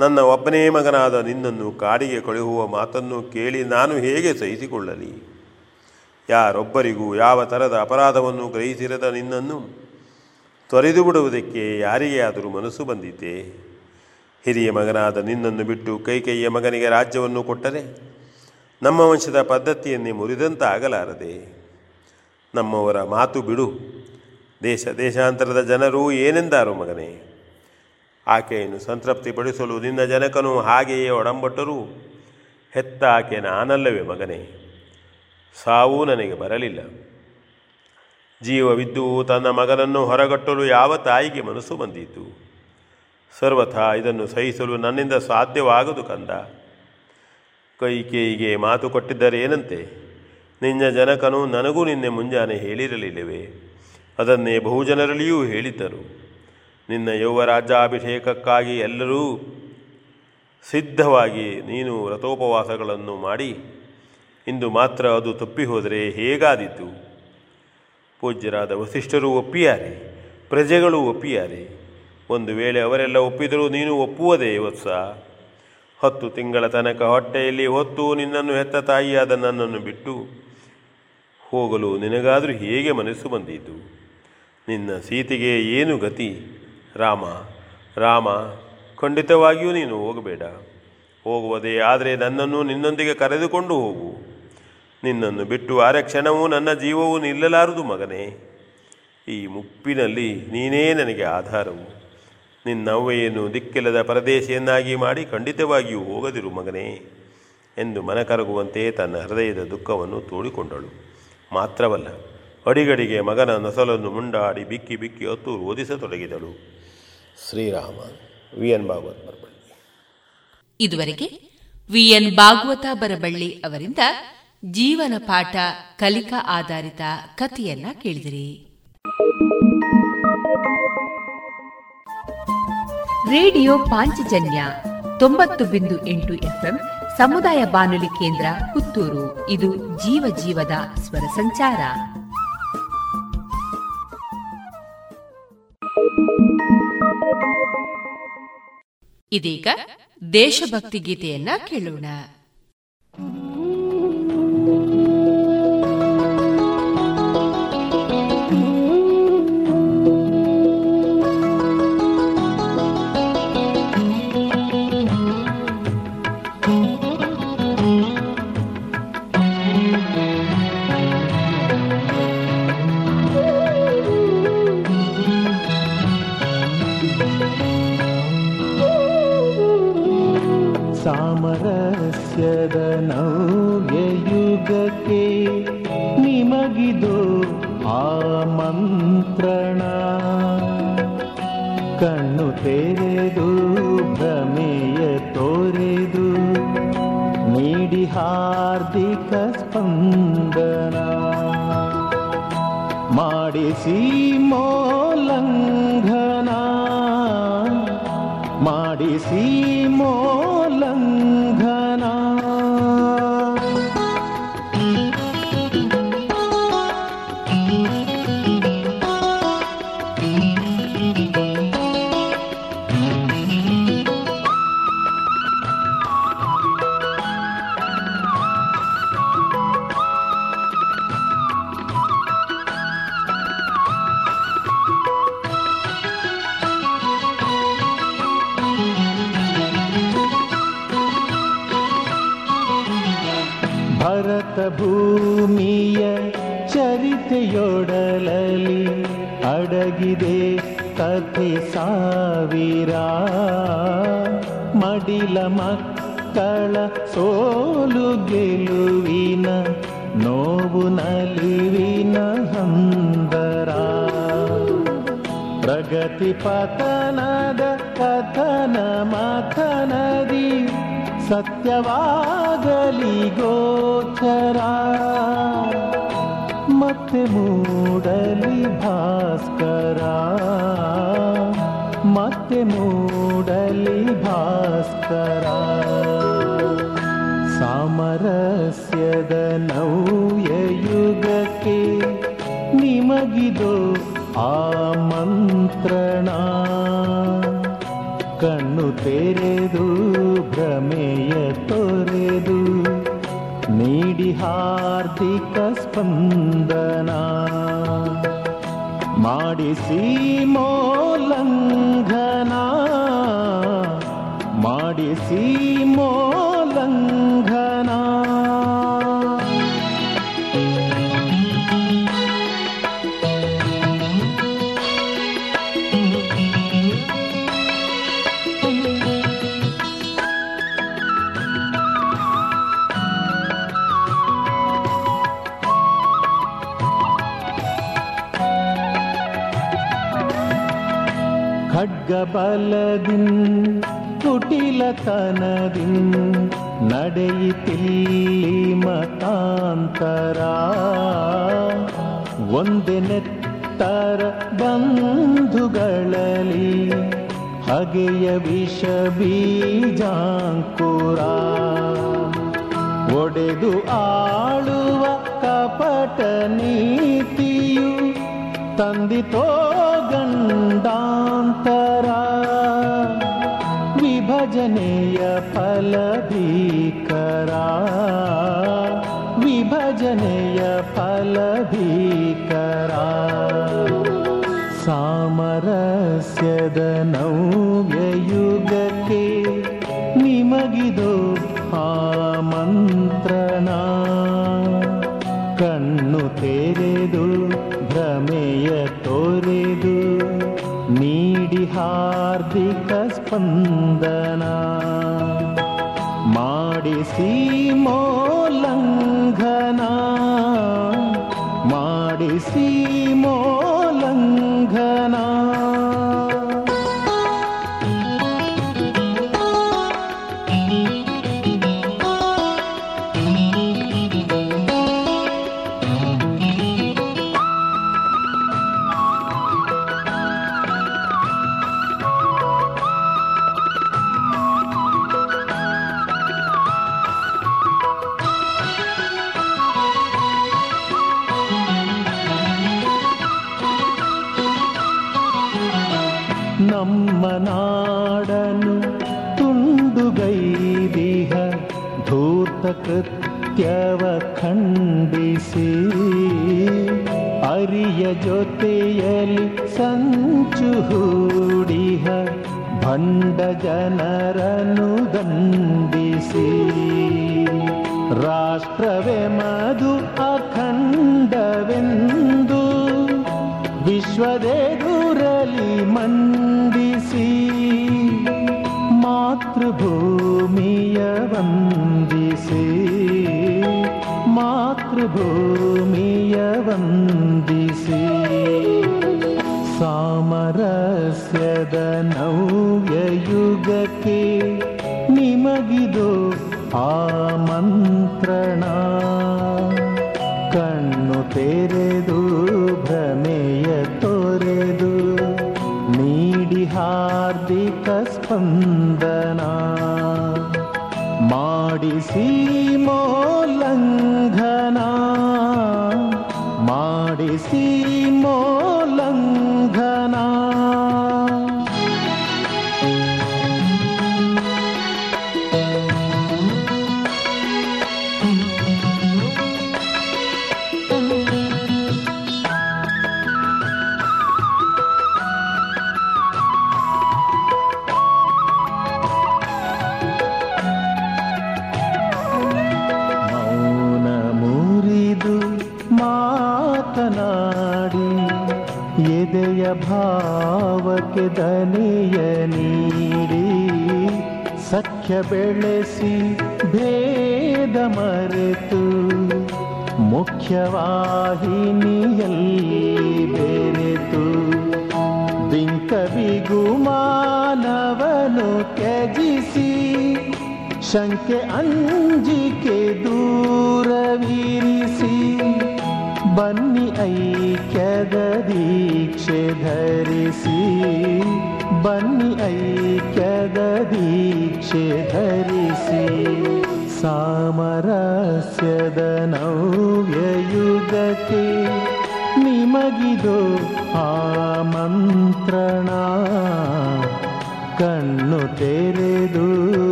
ನನ್ನ ಒಬ್ಬನೇ ಮಗನಾದ ನಿನ್ನನ್ನು ಕಾಡಿಗೆ ಕಳುಹುವ ಮಾತನ್ನು ಕೇಳಿ ನಾನು ಹೇಗೆ ಸಹಿಸಿಕೊಳ್ಳಲಿ? ಯಾರೊಬ್ಬರಿಗೂ ಯಾವ ಥರದ ಅಪರಾಧವನ್ನು ಗ್ರಹಿಸಿರದ ನಿನ್ನನ್ನು ತೊರೆದು ಬಿಡುವುದಕ್ಕೆ ಯಾರಿಗೇ ಆದರೂ ಮನಸ್ಸು ಬಂದಿದೆ ಹಿರಿಯ ಮಗನಾದ ನಿನ್ನನ್ನು ಬಿಟ್ಟು ಕೈಕೈಯ ಮಗನಿಗೆ ರಾಜ್ಯವನ್ನು ಕೊಟ್ಟರೆ ನಮ್ಮ ವಂಶದ ಪದ್ಧತಿಯನ್ನೇ ಮುರಿದಂತಾಗಲಾರದೆ. ನಮ್ಮವರ ಮಾತು ಬಿಡು. ದೇಶ ದೇಶಾಂತರದ ಜನರು ಏನೆಂದಾರು ಮಗನೇ? ಆಕೆಯನ್ನು ಸಂತೃಪ್ತಿಪಡಿಸಲು ನಿನ್ನ ಜನಕನು ಹಾಗೆಯೇ ಒಡಂಬಟ್ಟರೂ. ಹೆತ್ತ ಆಕೆ ನಾನಲ್ಲವೇ ಮಗನೇ? ಸಾವು ನನಗೆ ಬರಲಿಲ್ಲ. ಜೀವವಿದ್ದು ತನ್ನ ಮಗನನ್ನು ಹೊರಗಟ್ಟಲು ಯಾವ ತಾಯಿಗೆ ಮನಸ್ಸು ಬಂದಿತು? ಸರ್ವಥ ಇದನ್ನು ಸಹಿಸಲು ನನ್ನಿಂದ ಸಾಧ್ಯವಾಗದು ಕಂದ. ಕೈಕೇಯಿಗೆ ಮಾತು ಕೊಟ್ಟಿದ್ದರೇನಂತೆ ನಿನ್ನ ಜನಕನು ನನಗೂ ನಿನ್ನೆ ಮುಂಜಾನೆ ಹೇಳಿರಲಿಲ್ಲವೇ? ಅದನ್ನೇ ಬಹುಜನರಲ್ಲಿಯೂ ಹೇಳಿದ್ದರು. ನಿನ್ನ ಯೌವರಾಜ್ಯಾಭಿಷೇಕಕ್ಕಾಗಿ ಎಲ್ಲರೂ ಸಿದ್ಧವಾಗಿ ನೀನು ವ್ರತೋಪವಾಸಗಳನ್ನು ಮಾಡಿ, ಇಂದು ಮಾತ್ರ ಅದು ತಪ್ಪಿ ಹೋದರೆ ಹೇಗಾದೀತು? ಪೂಜ್ಯರಾದ ವಸಿಷ್ಠರು ಒಪ್ಪಿಯಾರೆ, ಪ್ರಜೆಗಳು ಒಪ್ಪಿಯಾರೆ. ಒಂದು ವೇಳೆ ಅವರೆಲ್ಲ ಒಪ್ಪಿದರೂ ನೀನು ಒಪ್ಪುವುದೇ ವತ್ಸ. ಹತ್ತು ತಿಂಗಳ ತನಕ ಹೊಟ್ಟೆಯಲ್ಲಿ ಹೊತ್ತು ನಿನ್ನನ್ನು ಹೆತ್ತ ತಾಯಿಯಾದ ನನ್ನನ್ನು ಬಿಟ್ಟು ಹೋಗಲು ನಿನಗಾದರೂ ಹೇಗೆ ಮನಸ್ಸು ಬಂದಿತು? ನಿನ್ನ ಸೀತೆಗೆ ಏನು ಗತಿ? ರಾಮ ರಾಮ, ಖಂಡಿತವಾಗಿಯೂ ನೀನು ಹೋಗಬೇಡ. ಹೋಗುವುದೇ ಆದರೆ ನನ್ನನ್ನು ನಿನ್ನೊಂದಿಗೆ ಕರೆದುಕೊಂಡು ಹೋಗು. ನಿನ್ನನ್ನು ಬಿಟ್ಟು ಆರೆ ಕ್ಷಣವೂ ನನ್ನ ಜೀವವು ನಿಲ್ಲಲಾರದು ಮಗನೇ. ಈ ಮುಪ್ಪಿನಲ್ಲಿ ನೀನೇ ನನಗೆ ಆಧಾರವು. ನಿನ್ನವ್ವೆಯನ್ನು ದಿಕ್ಕಿಲ್ಲದ ಪರದೇಶಿಯನ್ನಾಗಿ ಮಾಡಿ ಖಂಡಿತವಾಗಿಯೂ ಹೋಗದಿರು ಮಗನೇ ಎಂದು ಮನಕರಗುವಂತೆ ತನ್ನ ಹೃದಯದ ದುಃಖವನ್ನು ತೋಡಿಕೊಂಡಳು. ಮಾತ್ರವಲ್ಲ, ಅಡಿಗಡಿಗೆ ಮಗನ ನಸಲನ್ನು ಮುಂಡಾಡಿ ಬಿಕ್ಕಿ ಬಿಕ್ಕಿ ಹೊತ್ತು ಓದಿಸತೊಡಗಿದಳು ಶ್ರೀರಾಮ ವಿ ಎನ್ ಭಾಗವತ ಬರಬಳ್ಳಿ. ಇದುವರೆಗೆ ವಿಎನ್ ಭಾಗವತ ಬರಬಳ್ಳಿ ಅವರಿಂದ ಜೀವನ ಪಾಠ ಕಲಿಕಾ ಆಧಾರಿತ ಕಥೆಯನ್ನ ಕೇಳಿದಿರಿ. ರೇಡಿಯೋ ಪಾಂಚಜನ್ಯ ತೊಂಬತ್ತು ಬಿಂದು ಎಂಟು ಎಫ್ಎಂ ಸಮುದಾಯ ಬಾನುಲಿ ಕೇಂದ್ರ ಪುತ್ತೂರು. ಇದು ಜೀವ ಜೀವದ ಸ್ವರ ಸಂಚಾರ. ಇದೀಗ ದೇಶಭಕ್ತಿ ಗೀತೆಯನ್ನ ಕೇಳೋಣ.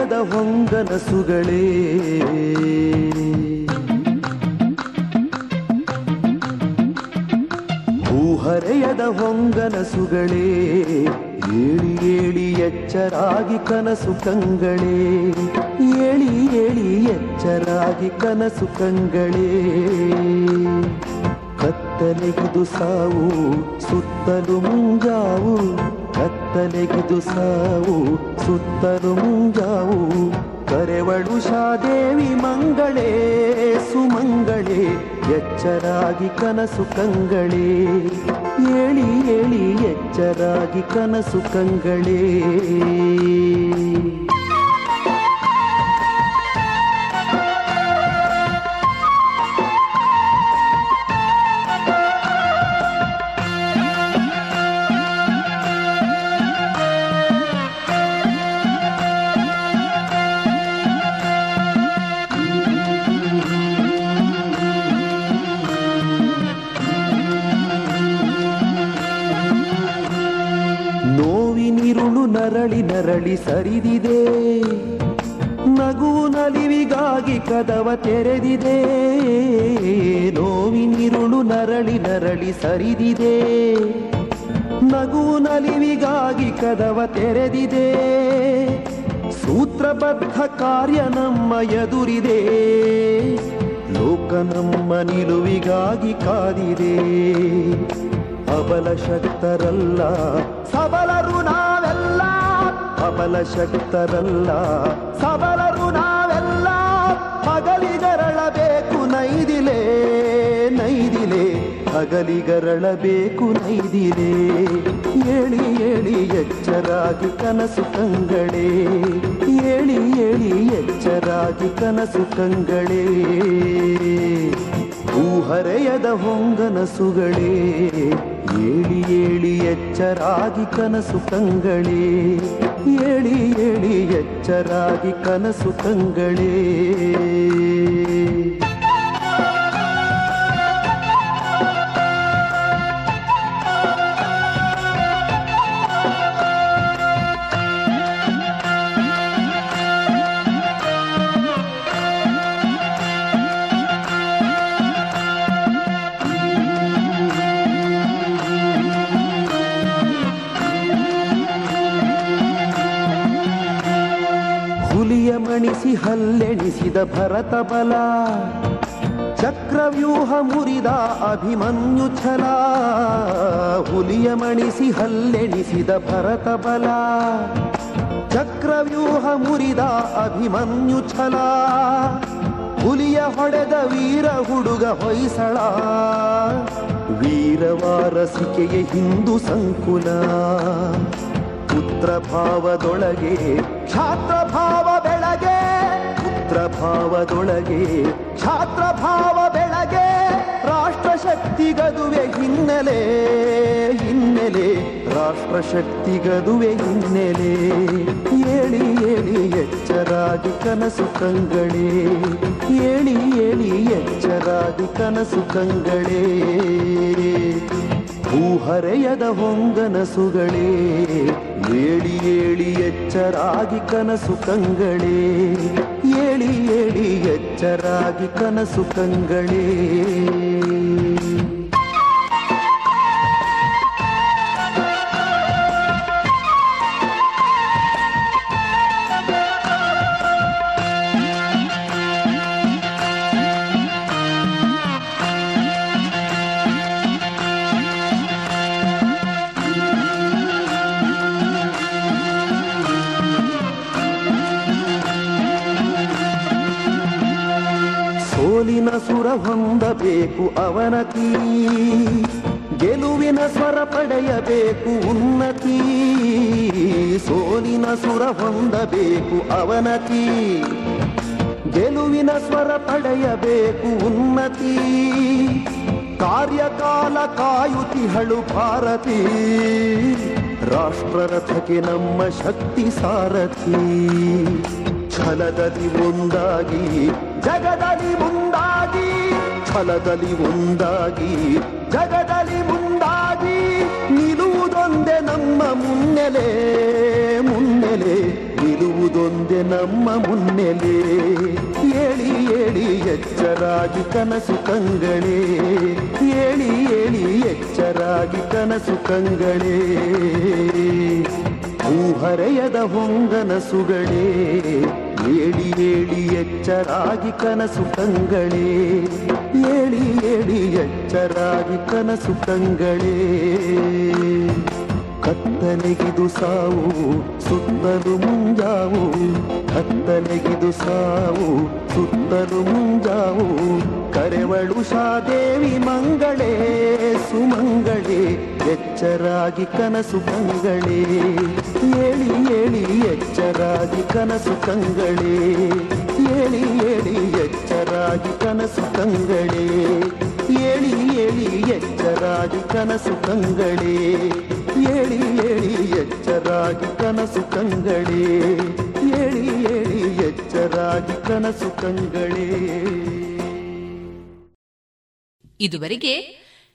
ಹೃದಯದ ಹೊಂಗನಸುಗಳೇ ಭೂಹರೆಯದ ಹೊಂಗನಸುಗಳೇ ಏಳಿ ಏಳಿ ಎಚ್ಚರಾಗಿ ಕನಸು ಕಂಗಳೇ. ಏಳಿ ಏಳಿ ಎಚ್ಚರಾಗಿ ಕನಸು ಕಂಗಳೇ. ಕತ್ತಲೆಗಿದು ಸಾವು, ಸುತ್ತಲು ಮುಂಗಾವು ಕತ್ತಲೆಗಿದು ಸಾವು ಸುತ್ತಲು ಮುಂಜಾವು. ಕರೆವಳು ಶಾದೇವಿ ಮಂಗಳೇ ಸುಮಂಗಳೇ ಎಚ್ಚರಾಗಿ ಕನಸು ಕಂಗಳೇ. ಹೇಳಿ ಹೇಳಿ ಎಚ್ಚರಾಗಿ ಕನಸು ಕಂಗಳೇ. ಸರಿದಿದೆ. ನಗುವು ನಲಿವಿಗಾಗಿ ಕದವ ತೆರೆದಿದೆ. ನೋವಿನಿರುಳು ನರಳಿ ನರಳಿ ಸರಿದಿದೆ. ನಗುವು ನಲಿವಿಗಾಗಿ ಕದವ ತೆರೆದಿದೆ. ಸೂತ್ರಬದ್ಧ ಕಾರ್ಯ ನಮ್ಮ ಎದುರಿದೆ. ಲೋಕ ನಮ್ಮ ನಿಲುವಿಗಾಗಿ ಕಾದಿದೆ. ಅಬಲ ಶಕ್ತರಲ್ಲ ಅಬಲ ಶಕ್ತರಲ್ಲ. ಸಬಲರು ನಾವೆಲ್ಲ ಹಗಲಿಗರಳಬೇಕು ನೈದಿಲೆ ನೈದಿಲೆ. ಹಗಲಿಗರಳಬೇಕು ನೈದಿಲೆ. ಏಳಿ ಏಳಿ ಎಚ್ಚರಾಗಿ ಕನಸು ಕಂಗಳೇ. ಏಳಿ ಏಳಿ ಎಚ್ಚರಾಗಿ ಕನಸು ಕಂಗಳೇ. ಹೂಹರೆಯದ ಹೊಂಗನಸುಗಳೇ. ಏಳಿ ಏಳಿ ಎಚ್ಚರಾಗಿ ಕನಸು ಕಂಗಳೇ. ಏಳಿ ಏಳಿ ಎಚ್ಚರಾಗಿ ಕನಸು ಕಂಗಳೇ ಭರತ ಬಲ ಚಕ್ರವ್ಯೂಹ ಮುರಿದ ಅಭಿಮನ್ಯು ಛಲ. ಹುಲಿಯ ಮಣಿಸಿ ಹಲ್ಲೆಣಿಸಿದ ಭರತ ಬಲ ಚಕ್ರವ್ಯೂಹ ಮುರಿದ ಅಭಿಮನ್ಯು ಛಲ. ಹುಲಿಯ ಹೊಡೆದ ವೀರ ಹುಡುಗ ಹೊಯ್ಸಳ. ವೀರವಾರಸಿಕೆಯ ಹಿಂದೂ ಸಂಕುಲ. ಪುತ್ರ ಭಾವದೊಳಗೆ ಭಾವ ಪುತ್ರ ಭಾವದೊಳಗೆ ಕ್ಷಾತ್ರ ಭಾವ ಬೆಳಗೆ ರಾಷ್ಟ್ರ ಶಕ್ತಿ ಗದುವೆ ಹಿನ್ನೆಲೆ ಹಿನ್ನೆಲೆ ರಾಷ್ಟ್ರ ಶಕ್ತಿ ಗದುವೆ ಹಿನ್ನೆಲೆ. ಏಳಿ ಏಳಿ ಎಚ್ಚರಾಗಿ ಕನಸು ಕಂಗಳೇ, ಏಳಿ ಏಳಿ ಎಚ್ಚರಾಗಿ ಕನಸು ಕಂಗಳೇ. ಹೂಹರೆಯದ ಹೊಂಗನಸುಗಳೇ, ಏಳಿ ಏಳಿ ಎಚ್ಚರಾಗಿ ಕನಸು ಕಂಗಳೇ. ಏಳಿ ಏಳಿ ಎಚ್ಚರಾಗಿ ಕನಸು ಕಂಗಳೇ ಹೊಂದಬೇಕು ಅವನತಿ ಗೆಲುವಿನ ಸ್ವರ ಪಡೆಯಬೇಕು ಉನ್ನತಿ ಸೋಲಿನ ಸುರ ಹೊಂದಬೇಕು ಅವನತಿ ಗೆಲುವಿನ ಸ್ವರ ಪಡೆಯಬೇಕು ಉನ್ನತಿ ಕಾರ್ಯಕಾಲ ಕಾಯುತಿಹಳು ಭಾರತಿ. ರಾಷ್ಟ್ರರಥಕ್ಕೆ ನಮ್ಮ ಶಕ್ತಿ ಸಾರಥಿ. ಛಲದಲ್ಲಿ ಒಂದಾಗಿ ಜಗದಲ್ಲಿ ಮುಂದಾಗಿ ಛಲದಲ್ಲಿ ಒಂದಾಗಿ ಜಗದಲ್ಲಿ ಮುಂದಾಗಿ ನಿಲ್ಲುವುದೊಂದೇ ನಮ್ಮ ಮುನ್ನೆಲೆ ಮುನ್ನೆಲೆ ನಿಲ್ಲುವುದೊಂದೇ ನಮ್ಮ ಮುನ್ನೆಲೆ. ಏಳಿ ಏಳಿ ಎಚ್ಚರಾಗಿ ಕನಸು ಕಂಗಳೇ ಏಳಿ ಏಳಿ ಎಚ್ಚರಾಗಿ ಕನಸು ಕಂಗಳೇ ಹೂಹರೆಯದ ಹೊಂಗನಸುಗಳೇ ಏಳಿ ಹೇಳಿ ಎಚ್ಚರಾಗಿ ಕನಸು ಕಂಗಳೇ. ಏಳಿ ಹೇಳಿ ಎಚ್ಚರಾಗಿ ಕನಸು ಕಂಗಳೇ. ಕತ್ತಲೆಗಿದು ಸಾವು, ಸುತ್ತಲು ಮುಂಜಾವು. ಕತ್ತಲೆಗಿದು ಸಾವು, ಸುತ್ತಲು ಮುಂಜಾವು. ಕರೆವಳು ಶಾದೇವಿ ಮಂಗಳೇ, ಸುಮಂಗಳೇ. ಎಚ್ಚರಾಗಿ ಕನಸು ಕಂಗಳೇ. ಏಳಿ ಏಳಿ, ಎಚ್ಚರಾಗಿ ಕನಸು ಕಂಗಳೇ. ಏಳಿ ಏಳಿ, ಎಚ್ಚರಾಗಿ ಕನಸು ಕಂಗಳೇ. ಏಳಿ ಏಳಿ, ಎಚ್ಚರಾಗಿ ಕನಸು ಕಂಗಳೇ. ಏಳಿ ಏಳಿ, ಎಚ್ಚರಾಗಿ ಕನಸು ಕಂಗಳೇ. ಏಳಿ ಏಳಿ, ಎಚ್ಚರಾಗಿ ಕನಸು ಕಂಗಳೇ. ಇದುವರೆಗೆ